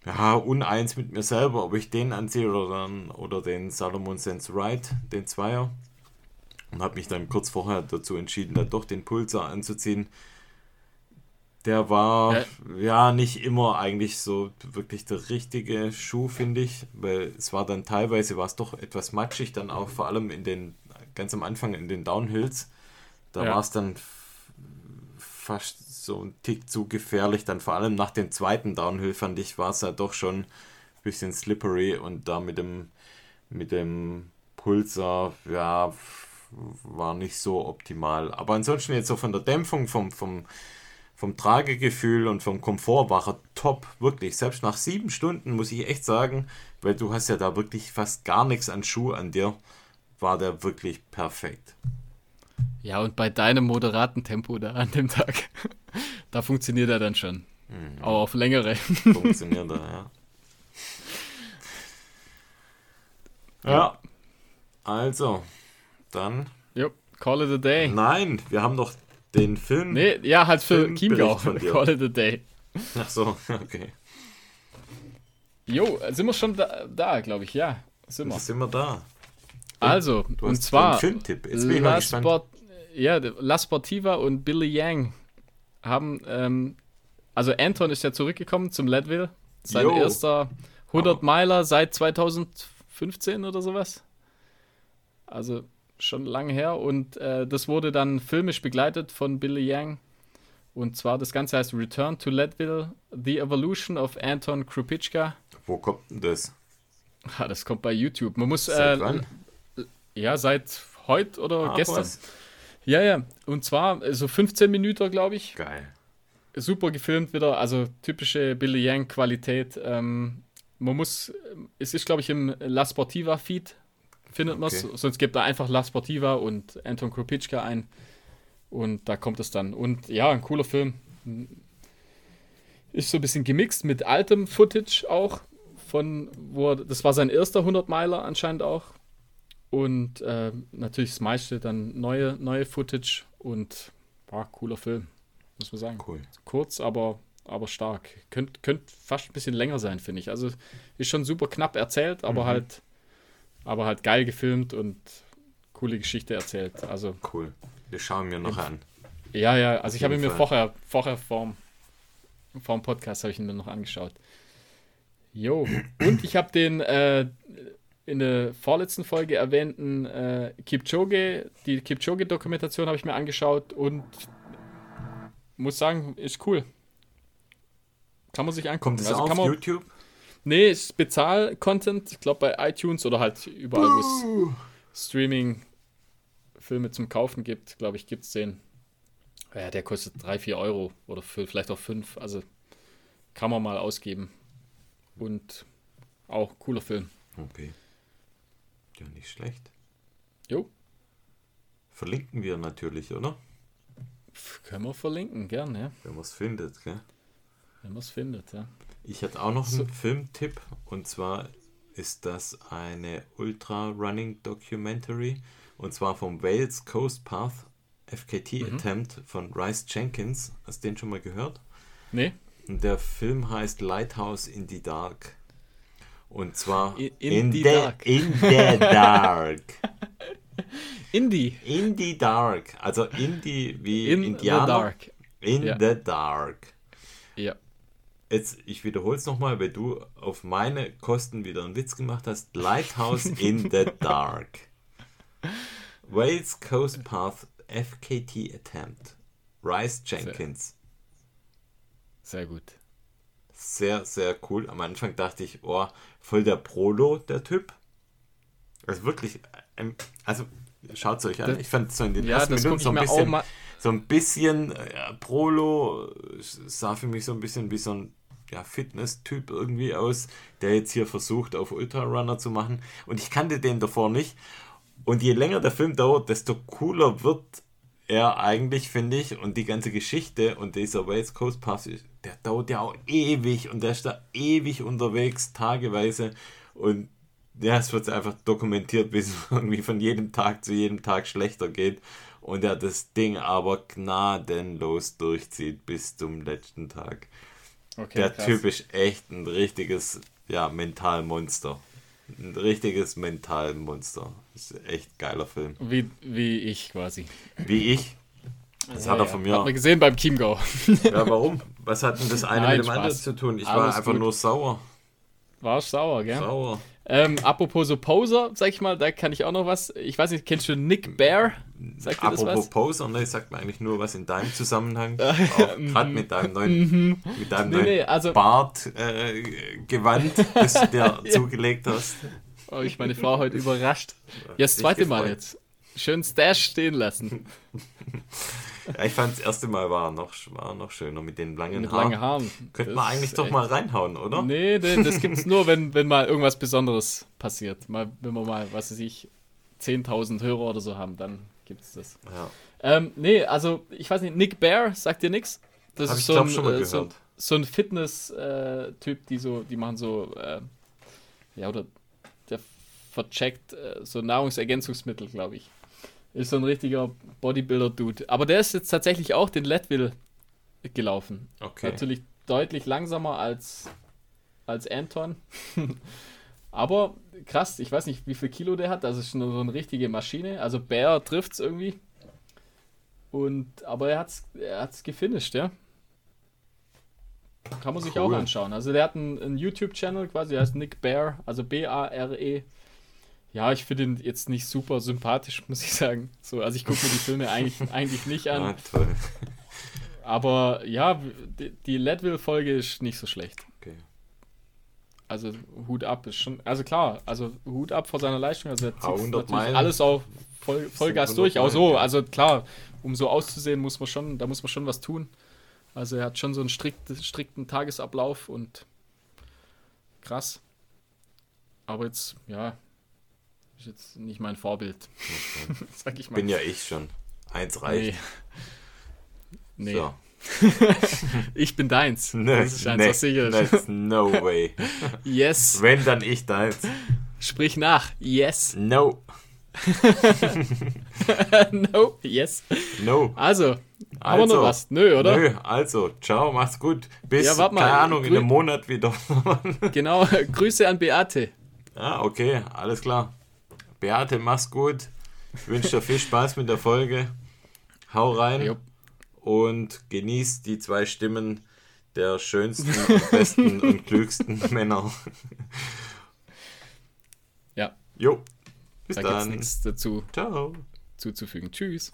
ja, uneins mit mir selber, ob ich den anziehe oder, dann, oder den Salomon Sense Ride, den Zweier. Und habe mich dann kurz vorher dazu entschieden, dann doch den Pulsar anzuziehen der war äh. ja nicht immer eigentlich so wirklich der richtige Schuh, finde ich, weil es war dann teilweise war es doch etwas matschig, dann auch vor allem in den ganz am Anfang in den Downhills. Da ja. war es dann fast so ein Tick zu gefährlich. Dann vor allem nach dem zweiten Downhill fand ich, war es ja doch schon ein bisschen slippery und da mit dem mit dem Pulsar, ja, war nicht so optimal. Aber ansonsten jetzt so von der Dämpfung, vom, vom vom Tragegefühl und vom Komfort war er top, wirklich. Selbst nach sieben Stunden muss ich echt sagen, weil du hast ja da wirklich fast gar nichts an Schuh an dir, war der wirklich perfekt. Ja, und bei deinem moderaten Tempo da an dem Tag, da funktioniert er dann schon. Mhm. Auch auf längere. Funktioniert er, ja. Ja. Also, dann. Jo, call it a day. Nein, wir haben doch den Film. Nee, ja, halt für Chiemgau. Call it a day. Ach so, okay. Jo, sind wir schon da, da glaube ich, ja. Sind wir. Sind wir da. Also, und zwar. Filmtipp. Jetzt bin ich La, Sport, ja, La Sportiva und Billy Yang haben, ähm, also Anton ist ja zurückgekommen zum Leadville. Sein jo. erster 100 Miler seit 2015 oder sowas. Also schon lange her und äh, das wurde dann filmisch begleitet von Billy Yang. Und zwar das Ganze heißt Return to Leadville, The Evolution of Anton Krupitschka. Wo kommt denn das? Ah, das kommt bei YouTube. Man muss. Seit äh, wann? Ja, seit heute oder ah, gestern. Was? Ja, ja. Und zwar so 15 Minuten, glaube ich. Geil. Super gefilmt wieder, also typische Billy Yang Qualität. Ähm, man muss, es ist glaube ich im La Sportiva Feed findet man es, okay. sonst gibt er einfach La Sportiva und Anton Kropitschka ein und da kommt es dann. Und ja, ein cooler Film. Ist so ein bisschen gemixt mit altem Footage auch von, wo er, das war sein erster 100 Meiler anscheinend auch und äh, natürlich das meiste dann neue, neue Footage und war cooler Film, muss man sagen. Cool. Kurz, aber, aber stark. Könnte könnt fast ein bisschen länger sein, finde ich. Also ist schon super knapp erzählt, aber mhm. halt, aber halt geil gefilmt und coole Geschichte erzählt. Also cool. Wir schauen mir noch an. Ja, ja, also ich habe ihn mir vorher, vorher vorm, vorm Podcast habe ich ihn mir noch angeschaut. Jo. Und ich habe den äh, in der vorletzten Folge erwähnten äh, Kipchoge, die Kipchoge-Dokumentation habe ich mir angeschaut und muss sagen, ist cool. Kann man sich angucken. Kommt das also auf man, YouTube? Nee, ist Bezahl-Content. Ich glaube bei iTunes oder halt überall, wo es Streaming-Filme zum Kaufen gibt, glaube ich, gibt es den. Ja, der kostet 3, 4 Euro oder für, vielleicht auch 5. Also kann man mal ausgeben. Und auch cooler Film. Okay. Ja, nicht schlecht. Jo. Verlinken wir natürlich, oder? Können wir verlinken, gerne, ja. Wenn man es findet, gell? Wenn man es findet, ja. Ich hätte auch noch einen so. Filmtipp und zwar ist das eine Ultra Running Documentary und zwar vom Wales Coast Path FKT mhm. Attempt von Rice Jenkins. Hast du den schon mal gehört? Nee. Und der Film heißt Lighthouse in the Dark. Und zwar in, in, in the, the, dark. In the dark. Indie. In the dark. Also Indie wie in Indianer. The dark. In ja. the dark. Jetzt, ich wiederhole es nochmal, weil du auf meine Kosten wieder einen Witz gemacht hast. Lighthouse in the Dark. Wales Coast Path FKT Attempt. Rice Jenkins. Sehr, Sehr gut. Sehr, sehr cool. Am Anfang dachte ich, oh, voll der Prolo, der Typ. Also wirklich, ähm, also schaut es euch an. Ich fand so in den ja, ersten Minuten so ein bisschen, so ein bisschen ja, Prolo sah für mich so ein bisschen wie so ein ja, Fitness-Typ irgendwie aus, der jetzt hier versucht, auf Ultrarunner zu machen. Und ich kannte den davor nicht. Und je länger der Film dauert, desto cooler wird er eigentlich, finde ich. Und die ganze Geschichte und dieser Wales Coast Pass, der dauert ja auch ewig und der ist da ewig unterwegs, tageweise. Und ja, es wird einfach dokumentiert, bis es irgendwie von jedem Tag zu jedem Tag schlechter geht. Und er das Ding aber gnadenlos durchzieht bis zum letzten Tag. Okay, der krass. Typ ist echt ein richtiges, ja, Mentalmonster. Ein richtiges Mentalmonster. Ist echt geiler Film. Wie, wie ich quasi. Wie ich? Das ja, hat er von mir. Hat man gesehen beim Chiemgau. ja, warum? Was hat denn das eine Nein, mit dem Spaß. anderen zu tun? Ich Alles war einfach gut. nur sauer. Warst sauer, gell? Sauer. Ähm, apropos so Poser, sag ich mal, da kann ich auch noch was. Ich weiß nicht, kennst du Nick Bear? Sagt apropos? Poser, ne, sagt mir eigentlich nur was in deinem Zusammenhang. Gerade mit deinem neuen, mhm. mit deinem nee, neuen nee, also, Bartgewand, äh, das du dir zugelegt hast. Oh, ich meine Frau heute überrascht. Ja, das zweite Mal jetzt. schön Stash stehen lassen. Ja, ich fand das erste Mal war noch, war noch schöner mit den langen Mit Haaren. langen Haaren. Könnte man eigentlich doch mal reinhauen, oder? Nee, nee das gibt's nur, wenn, wenn mal irgendwas Besonderes passiert. Mal, wenn wir mal, was weiß ich, 10.000 Hörer oder so haben, dann gibt's das. Ja. Ähm, nee, also, ich weiß nicht, Nick Bear, sagt dir nix? Das Hab ist ich so glaub ein, schon mal äh, so, gehört. so ein Fitness-Typ, die so, die machen so, äh, ja, oder der vercheckt äh, so Nahrungsergänzungsmittel, glaube ich. Ist so ein richtiger Bodybuilder-Dude. Aber der ist jetzt tatsächlich auch den Leadville gelaufen. Okay. Natürlich deutlich langsamer als, als Anton. Aber krass, ich weiß nicht, wie viel Kilo der hat. Das ist schon so eine richtige Maschine. Also Bär trifft es irgendwie. Und, aber er hat es er hat's gefinisht, ja. Kann man sich Cool. auch anschauen. Also der hat einen, einen YouTube-Channel quasi, der heißt Nick Bear, also B-A-R-E. Ja, ich finde ihn jetzt nicht super sympathisch, muss ich sagen. So, also ich gucke mir die Filme eigentlich, eigentlich nicht an. Ah, toll. Aber ja, die, die Leadville-Folge ist nicht so schlecht. Okay. Also Hut ab ist schon, also klar, also Hut ab vor seiner Leistung. Also er zieht 100 natürlich Meilen. alles auf voll, Vollgas 100 durch. Auch so, also klar, um so auszusehen, muss man schon, da muss man schon was tun. Also er hat schon so einen strikten, strikten Tagesablauf und krass. Aber jetzt, ja, ist jetzt nicht mein Vorbild, sag ich mal. Bin ja ich schon. Eins reicht. Nee. Nee. So. Ich bin deins. Nee, das ist nee, sicher. that's no way. Yes. Wenn, dann ich deins. Sprich nach. Yes. No. no. Yes. No. Also, haben wir Also, noch was? Nö, oder? Nö, also, ciao, mach's gut. Bis, Ja, mal, keine Ahnung, in einem Monat wieder. Genau. Grüße an Beate. ah, okay, alles klar. Beate, mach's gut. Ich wünsche dir viel Spaß mit der Folge. Hau rein Jo. Und genieß die zwei Stimmen der schönsten, und besten und klügsten Männer. Ja, Jo, bis da gibt's dann. nichts dazu Ciao. zuzufügen. Tschüss.